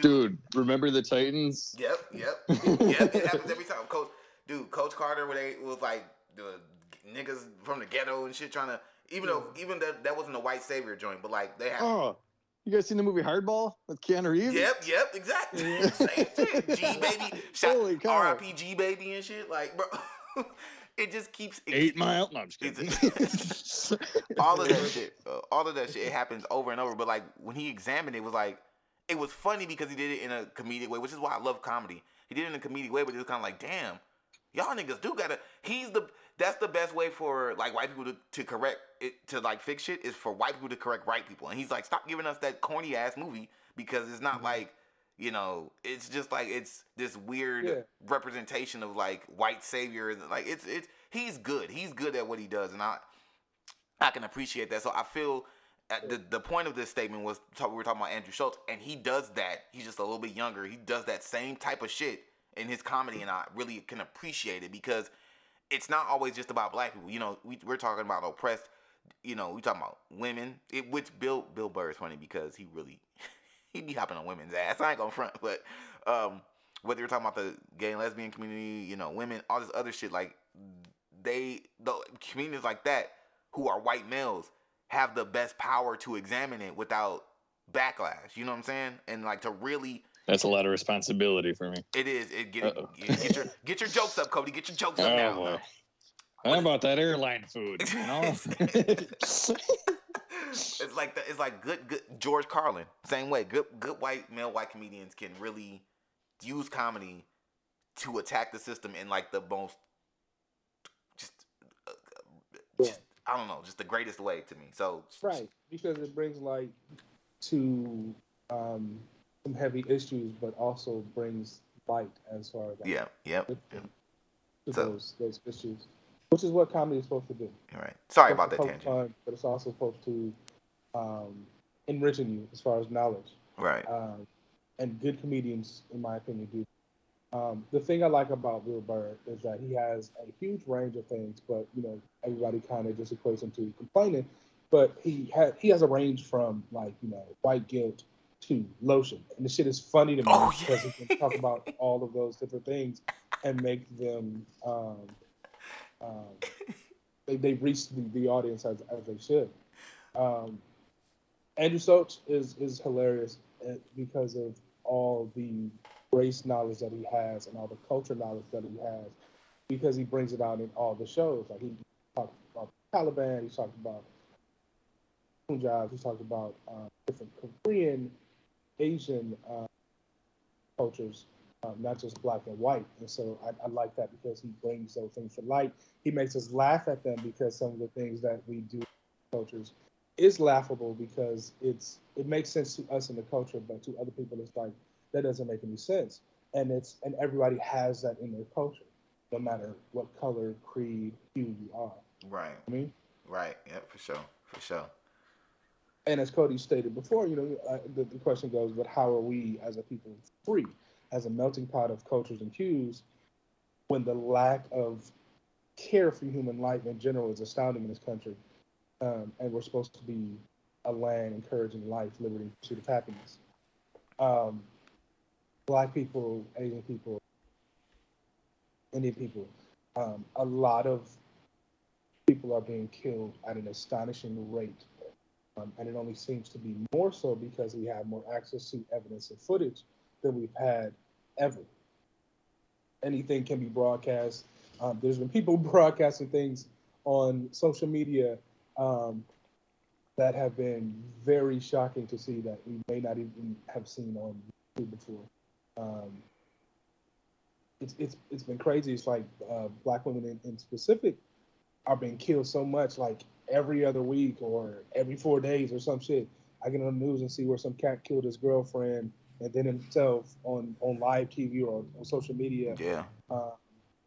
Dude, remember the Titans? Yep, yep, yep. It happens every time. Coach, dude, Coach Carter, where they was like the niggas from the ghetto and shit, trying to. Even though, even that that wasn't a white savior joint, but like they have. Oh, you guys seen the movie Hardball with Keanu Reeves? Yep, yep, exactly. Yeah. Same shit. G baby, shot, Holy cow. R.I.P. G baby and shit. Like, bro, it just keeps it Eight Mile. No, I'm just kidding. all of that shit, uh, all of that shit, it happens over and over. But like when he examined it, it was like it was funny because he did it in a comedic way, which is why I love comedy. He did it in a comedic way, but it was kind of like, damn, y'all niggas do gotta. He's the that's the best way for like white people to, to correct it to like fix shit is for white people to correct white people. And he's like, stop giving us that corny ass movie because it's not like. You know, it's just like it's this weird Yeah. representation of like white savior. Like it's it's he's good. He's good at what he does, and I I can appreciate that. So I feel uh, the the point of this statement was we were talking about Andrew Schulz, and he does that. He's just a little bit younger. He does that same type of shit in his comedy, and I really can appreciate it because it's not always just about black people. You know, we, we're talking about oppressed. You know, we talking about women. It, which Bill Bill Burr is funny because he really he be hopping on women's ass. I ain't gonna front, but um, whether you're talking about the gay and lesbian community, you know, women, all this other shit, like they the communities like that who are white males have the best power to examine it without backlash. You know what I'm saying? And like to really That's a lot of responsibility for me. it is it get it, Uh-oh. get your get your jokes up, Cody. Get your jokes up Oh now. boy. How about that airline food? You know? it's like the, it's like good good George Carlin same way. Good good white male white comedians can really use comedy to attack the system in like the most just, uh, just I don't know, just the greatest way to me. So Right, because it brings like to um, some heavy issues, but also brings light as far as yeah, yep. to yeah. So- those those issues, which is what comedy is supposed to do. All right. Sorry about that tangent. fun, but it's also supposed to um, enriching you as far as knowledge. Right. um, and good comedians, in my opinion, do. Um, the thing I like about Bill Burr is that he has a huge range of things, but you know everybody kind of just equates him to complaining. But he had he has a range from like you know white guilt to lotion, and the shit is funny to me Oh, because yeah. he can talk about all of those different things and make them um, um, they, they reach the, the audience as, as they should. Um, Andrew Schulz is is hilarious uh, because of all the race knowledge that he has and all the culture knowledge that he has because he brings it out in all the shows. Like he talked about Taliban, he talked about Punjab, he talked about uh, different Korean, Asian uh, cultures, um, not just black and white. And so I, I like that because he brings those things to light. He makes us laugh at them because some of the things that we do in cultures is laughable because it's it makes sense to us in the culture, but to other people it's like that doesn't make any sense. And it's and everybody has that in their culture, no matter what color, creed, hue you are. Right. I mean, Right. Yep. For sure. For sure. And as Cody stated before, you know, the, the question goes, but how are we as a people free, as a melting pot of cultures and cues, when the lack of care for human life in general is astounding in this country, um, and we're supposed to be a land encouraging life, liberty, and pursuit of happiness. Um, black people, Asian people, Indian people, um, a lot of people are being killed at an astonishing rate. Um, and it only seems to be more so because we have more access to evidence and footage than we've had ever. Anything can be broadcast. Um, there's been people broadcasting things on social media um, that have been very shocking to see that we may not even have seen on YouTube before. Um, it's, it's, it's been crazy. It's like uh, black women in, in specific are being killed so much, like every other week or every four days or some shit. I get on the news and see where some cat killed his girlfriend and then himself on, on live TV or on social media, Yeah. uh,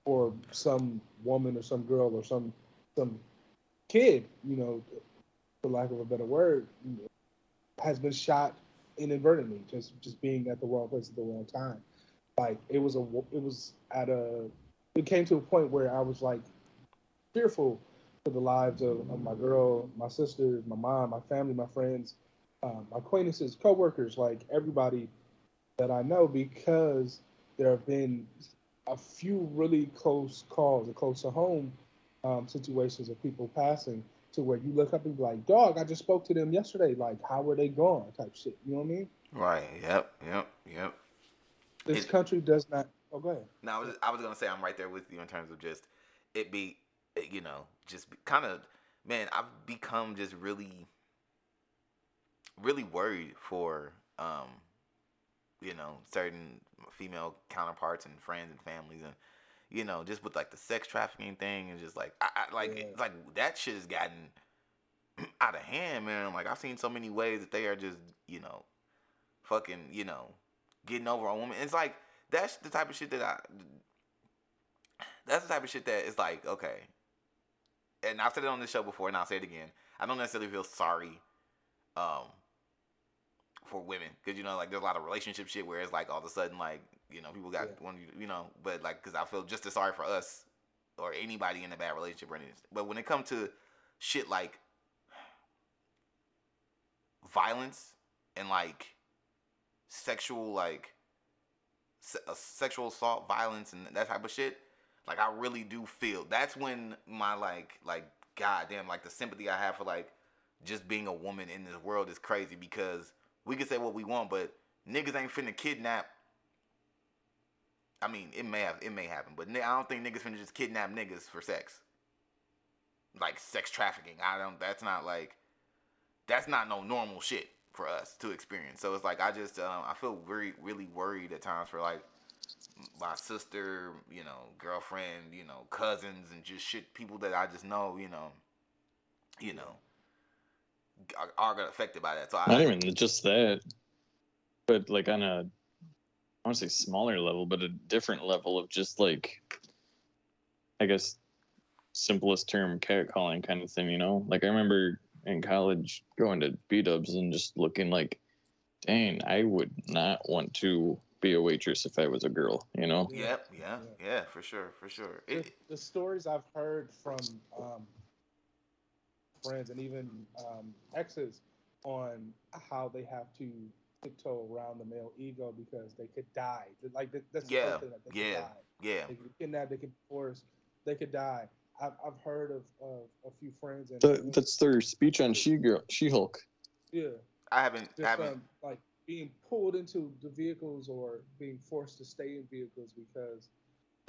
or some woman or some girl or some some kid, you know, for lack of a better word, has been shot inadvertently, just just being at the wrong place at the wrong time. Like it was a it was at a it came to a point where I was like fearful the lives of, of my girl, my sister, my mom, my family, my friends, um, my acquaintances, coworkers, like everybody that I know, because there have been a few really close calls, or close to home um, situations of people passing, to where you look up and be like, "Dog, I just spoke to them yesterday. Like, how were they gone?" Type shit. You know what I mean? Right. Yep. Yep. Yep. This It- country does not. Oh, go ahead. Now, I was, I was gonna say I'm right there with you in terms of just it be, you know, just kind of, man. I've become just really, really worried for, um, you know, certain female counterparts and friends and families and, you know, just with like the sex trafficking thing and just like, I, I like, Yeah. it's like that shit has gotten out of hand, man. Like I've seen so many ways that they are just, you know, fucking, you know, getting over on women. It's like that's the type of shit that I. That's the type of shit that is like okay. And I've said it on this show before, and I'll say it again. I don't necessarily feel sorry, um, for women because you know, like there's a lot of relationship shit where it's like all of a sudden, like you know, people got Yeah. one, you know, but like because I feel just as sorry for us or anybody in a bad relationship or anything. But when it comes to shit like violence and like sexual like se- uh, sexual assault violence and that type of shit like i really do feel that's when my like like goddamn like the sympathy i have for like just being a woman in this world is crazy because we can say what we want but niggas ain't finna kidnap i mean it may have it may happen but i don't think niggas finna just kidnap niggas for sex like sex trafficking i don't that's not like that's not no normal shit for us to experience. So it's like I just um, I feel very really worried at times for like my sister, you know, girlfriend, you know, cousins, and just shit people that I just know, you know, you know, are, are get affected by that. So I Not even just that, but like on a, I want to say smaller level, but a different level of just like, I guess, simplest term catcalling kind of thing. You know, like I remember in college going to B Dubs and just looking like, dang, I would not want to be a waitress if I was a girl. You know, Yep, yeah, yeah, for sure, for sure. the, It, the stories I've heard from um, friends and even um, exes on how they have to tiptoe around the male ego because they could die. Like that's the Yeah, first thing that they yeah. could die. yeah, They could be kidnapped. They could force. They could die. I've, I've heard of, of a few friends and Th- that's their speech on She Girl, She Hulk. yeah, I haven't, I haven't. um, like being pulled into the vehicles or being forced to stay in vehicles because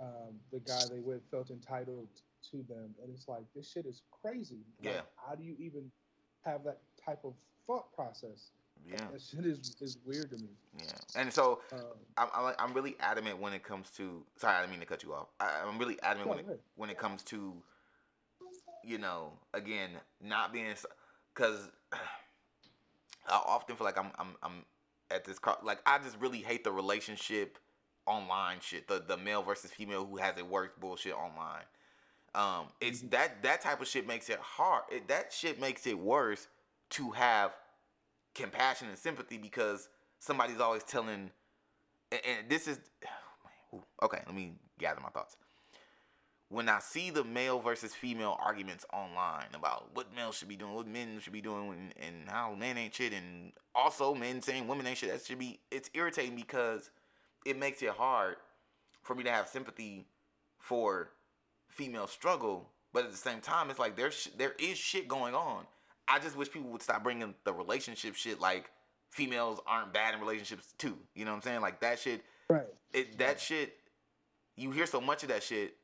um, the guy they with felt entitled to them, and it's like this shit is crazy. Like, Yeah. How do you even have that type of thought process? yeah, That shit is is weird to me. yeah. And so Um, I'm, I'm, really adamant when it comes to. Sorry, I didn't mean to cut you off. I, I'm really adamant when no, it, when it comes to, you know, again, not being, because I often feel like I'm, I'm, I'm at this cross. Like I just really hate the relationship online shit. The the male versus female who has it worse bullshit online. Um, it's that that type of shit makes it hard. It, that shit makes it worse to have compassion and sympathy because somebody's always telling. And, and this is, ooh, okay. Let me gather my thoughts. When I see the male versus female arguments online about what males should be doing, what men should be doing, and, and how men ain't shit, and also men saying women ain't shit, that should be. It's irritating because it makes it hard for me to have sympathy for female struggle, but at the same time, it's like there's there is shit going on. I just wish people would stop bringing the relationship shit like females aren't bad in relationships too. You know what I'm saying? Like that shit. right. It that shit. You hear so much of that shit.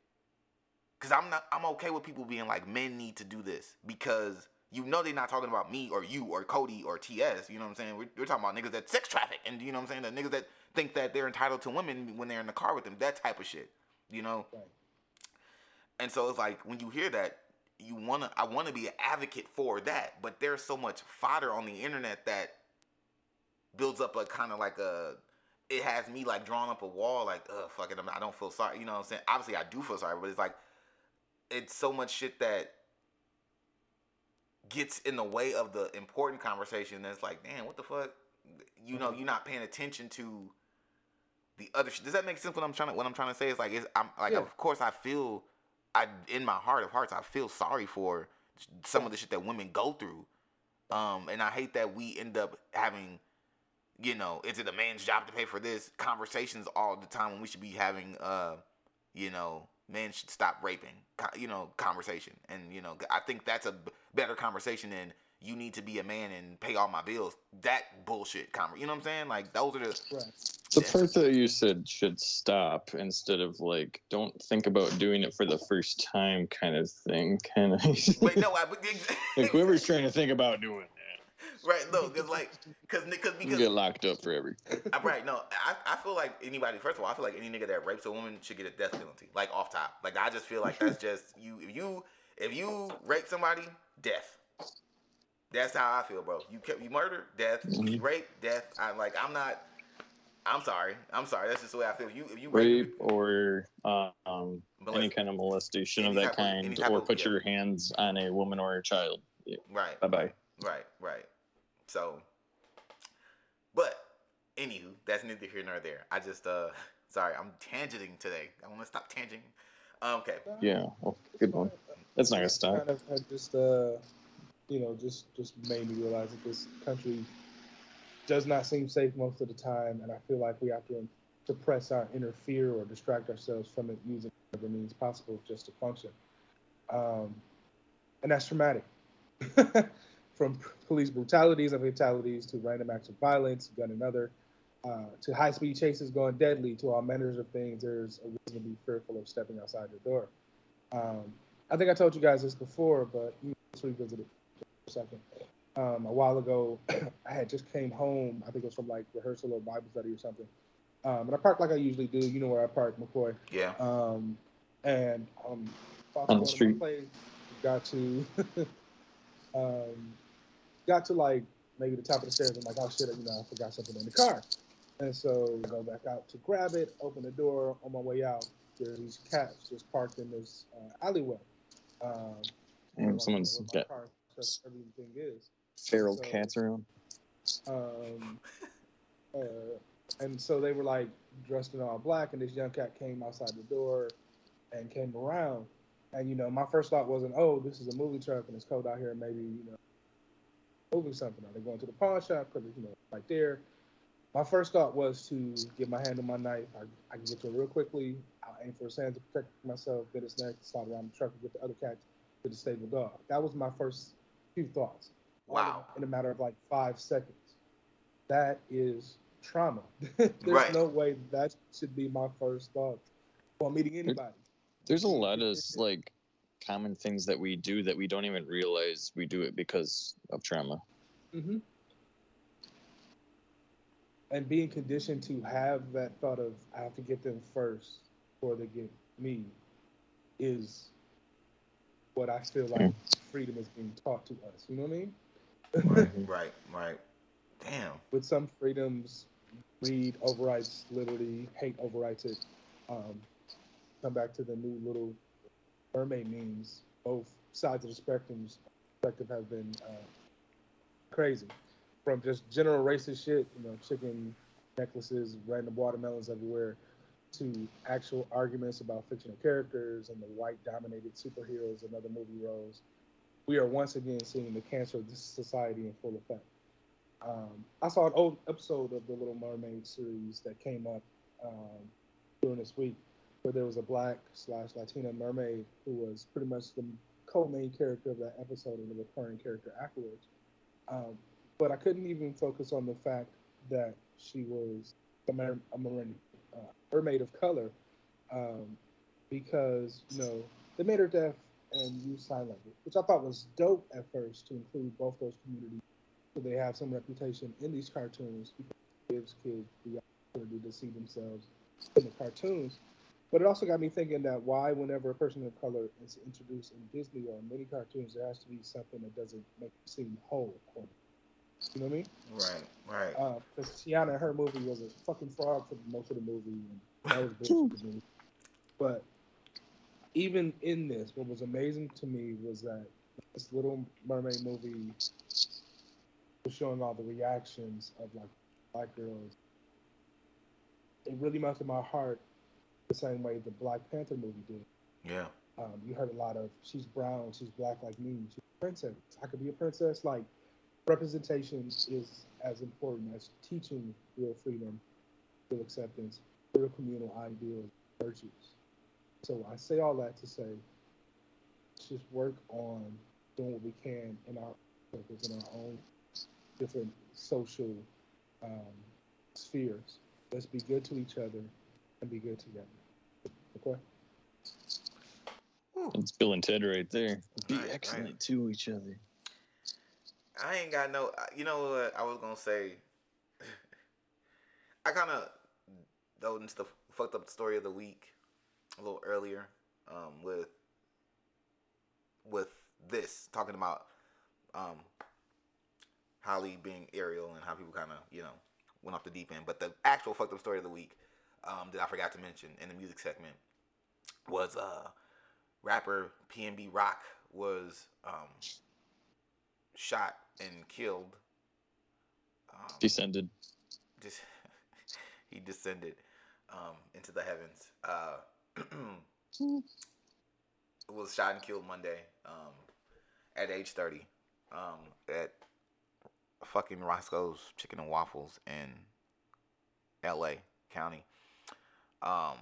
Cause I'm not. I'm okay with people being like men need to do this because you know they're not talking about me or you or Cody or TS. You know what I'm saying? We're, we're talking about niggas that sex traffic and you know what I'm saying? The niggas that think that they're entitled to women when they're in the car with them. That type of shit. You know. Right. And so it's like when you hear that, you wanna I wanna be an advocate for that, but there's so much fodder on the internet that builds up a kind of like a it has me like drawing up a wall like ugh fuck it I'm- I don't feel sorry you know what I'm saying obviously I do feel sorry but it's like it's so much shit that gets in the way of the important conversation that's like damn what the fuck you know you're not paying attention to the other shit does that make sense what I'm trying to what I'm trying to say is like it's I'm like Yeah. of course I feel I in my heart of hearts I feel sorry for some of the shit that women go through um and I hate that we end up having you know, is it a man's job to pay for this? Conversations all the time when we should be having, uh, you know, men should stop raping, you know, conversation. And, you know, I think that's a better conversation than you need to be a man and pay all my bills. That bullshit conversation. You know what I'm saying? Like, those are the. Right. The Yes. part that you said should stop instead of like don't think about doing it for the first time kind of thing. Kind of Wait, no, I. like whoever's trying to think about doing that, Right, no, because, like, because, because, because you get locked up forever. Uh, Right, no, I, I feel like anybody. First of all, I feel like any nigga that rapes a woman should get a death penalty, like off top. Like I just feel like that's just you. If you if you rape somebody, death. That's how I feel, bro. You kept you murder, death. You Mhm. rape, death. I'm like. I'm not. I'm sorry. I'm sorry. That's just the way I feel. If you if you rape, Rape or uh, um, any kind of molestation of that of- kind, type or of- put yeah. your hands on a woman or a child. right, Bye bye. right, right. So, but anywho, that's neither here nor there. I just uh, sorry, I'm tangenting today. I want to stop tangenting. Um, okay. Yeah, well, good one. That's not gonna stop. Kind of had just uh, you know, just just made me realize that this country does not seem safe most of the time, and I feel like we have to suppress our inner fear or distract ourselves from it using whatever means possible just to function. Um, and that's traumatic. From police brutalities and fatalities to random acts of violence, gun and other, uh, to high-speed chases going deadly, to all manners of things, there's a reason to be fearful of stepping outside your door. Um, I think I told you guys this before, but let's revisit it for a second. Um, a while ago, I had just came home. I think it was from like rehearsal or Bible study or something. Um, and I parked like I usually do. You know where I park, McCoy. Yeah. Um, and um, On the go to my street. place, got to um, got to like maybe the top of the stairs. I'm like, oh shit, you know, I forgot something in the car. And so go back out to grab it, open the door. On my way out, there's these cats just parked in this uh, alleyway. Um, Damn, someone's got car, everything is. feral so- cats around. Um, uh, and so they were like dressed in all black, and this young cat came outside the door and came around. And you know, my first thought wasn't, "Oh, this is a movie truck and it's cold out here, maybe you know, moving something." Are they going to the pawn shop? Because you know, right there. My first thought was to get my hand on my knife. I, I can get to it real quickly. I'll aim for his hand to protect myself, get his neck, slide around the truck, and get the other cat to the stable dog. That was my first few thoughts Wow. in a matter of like five seconds. That is trauma. There's Right. no way that should be my first thought while meeting anybody. There's a lot of like common things that we do that we don't even realize we do it because of trauma. hmm And being conditioned to have that thought of I have to get them first before they get me is what I feel like freedom is being taught to us. You know what I mean? Right. Right. Right. Damn. with some freedoms, greed overrides liberty, hate overrides it. Um, come back to the new little mermaid memes. Both sides of the spectrums perspective have been uh, crazy. From just general racist shit, you know, chicken necklaces, random watermelons everywhere, to actual arguments about fictional characters and the white-dominated superheroes and other movie roles. We are once again seeing the cancer of this society in full effect. Um, I saw an old episode of the Little Mermaid series that came up um, during this week, where there was a black slash Latina mermaid who was pretty much the co-main character of that episode and the recurring character afterwards. Um, but I couldn't even focus on the fact that she was a, mer- a mermaid, uh, mermaid of color, um, because you know they made her deaf and use sign language, which I thought was dope at first to include both those communities so they have some reputation in these cartoons because it gives kids the opportunity to see themselves in the cartoons. But it also got me thinking that why, whenever a person of color is introduced in Disney or in many cartoons, there has to be something that doesn't make them seem whole. You know what I mean? Right. Right. Uh, because Tiana, her movie was a fucking frog for most of the movie, and that was bullshit. But even in this, what was amazing to me was that this Little Mermaid movie was showing all the reactions of like black girls. It really melted my heart the same way the Black Panther movie did. Yeah. Um, you heard a lot of she's brown, she's black like me, she's a princess. I could be a princess. Like representation is as important as teaching real freedom, real acceptance, real communal ideals, virtues. So I say all that to say, just work on doing what we can in our circles, in our own different social um, spheres. Let's be good to each other and be good together. Okay. Whew. It's Bill and Ted right there. Be Right, right. excellent to each other. I ain't got no. You know what I was gonna say? I kind of though into the fucked up story of the week a little earlier um, with with this talking about um, Holly being Ariel and how people kind of you know went off the deep end. But the actual fucked up story of the week um, that I forgot to mention in the music segment was uh rapper PNB Rock was um shot and killed. Um, Descended. just he descended um into the heavens. Uh was shot and killed Monday um at age 30 um at fucking Roscoe's Chicken and Waffles in LA County. Um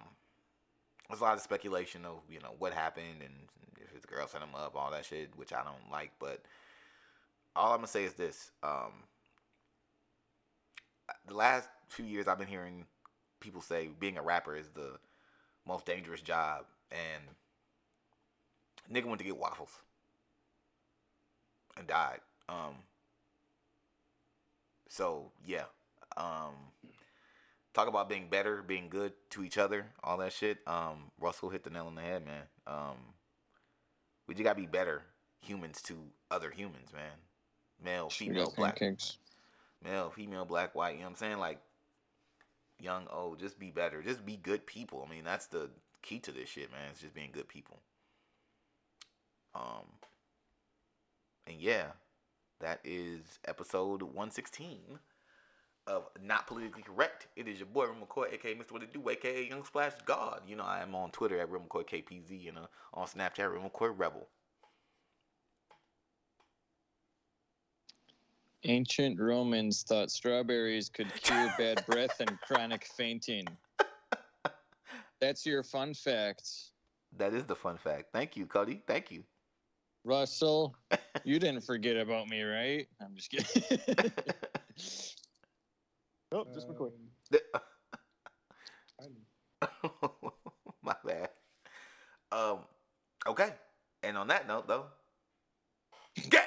there's a lot of speculation of, you know, what happened and if his girl set him up, all that shit, which I don't like, but all I'm gonna say is this. Um the last few years I've been hearing people say being a rapper is the most dangerous job and nigga went to get waffles and died. Um so yeah. Um talk about being better, being good to each other, all that shit. Um Russell hit the nail on the head, man. Um we just gotta be better humans to other humans, man. Male, female, black male, female, black, white, you know what I'm saying? Like young, old, just be better. Just be good people. I mean, that's the key to this shit, man. It's just being good people. Um and yeah, that is episode 116 of Not Politically Correct. It is your boy Real McCoy, aka Mr. What It Do, aka Young Splash God. You know, I am on Twitter at Real McCoy KPZ and uh, on Snapchat Real McCoy Rebel. Ancient Romans thought strawberries could cure bad breath and chronic fainting. That's your fun fact. That is the fun fact. Thank you, Cody. Thank you. Russell, you didn't forget about me, right? I'm just kidding. oh, just McCoy. Um, My bad. Um, okay. And on that note, though, gang.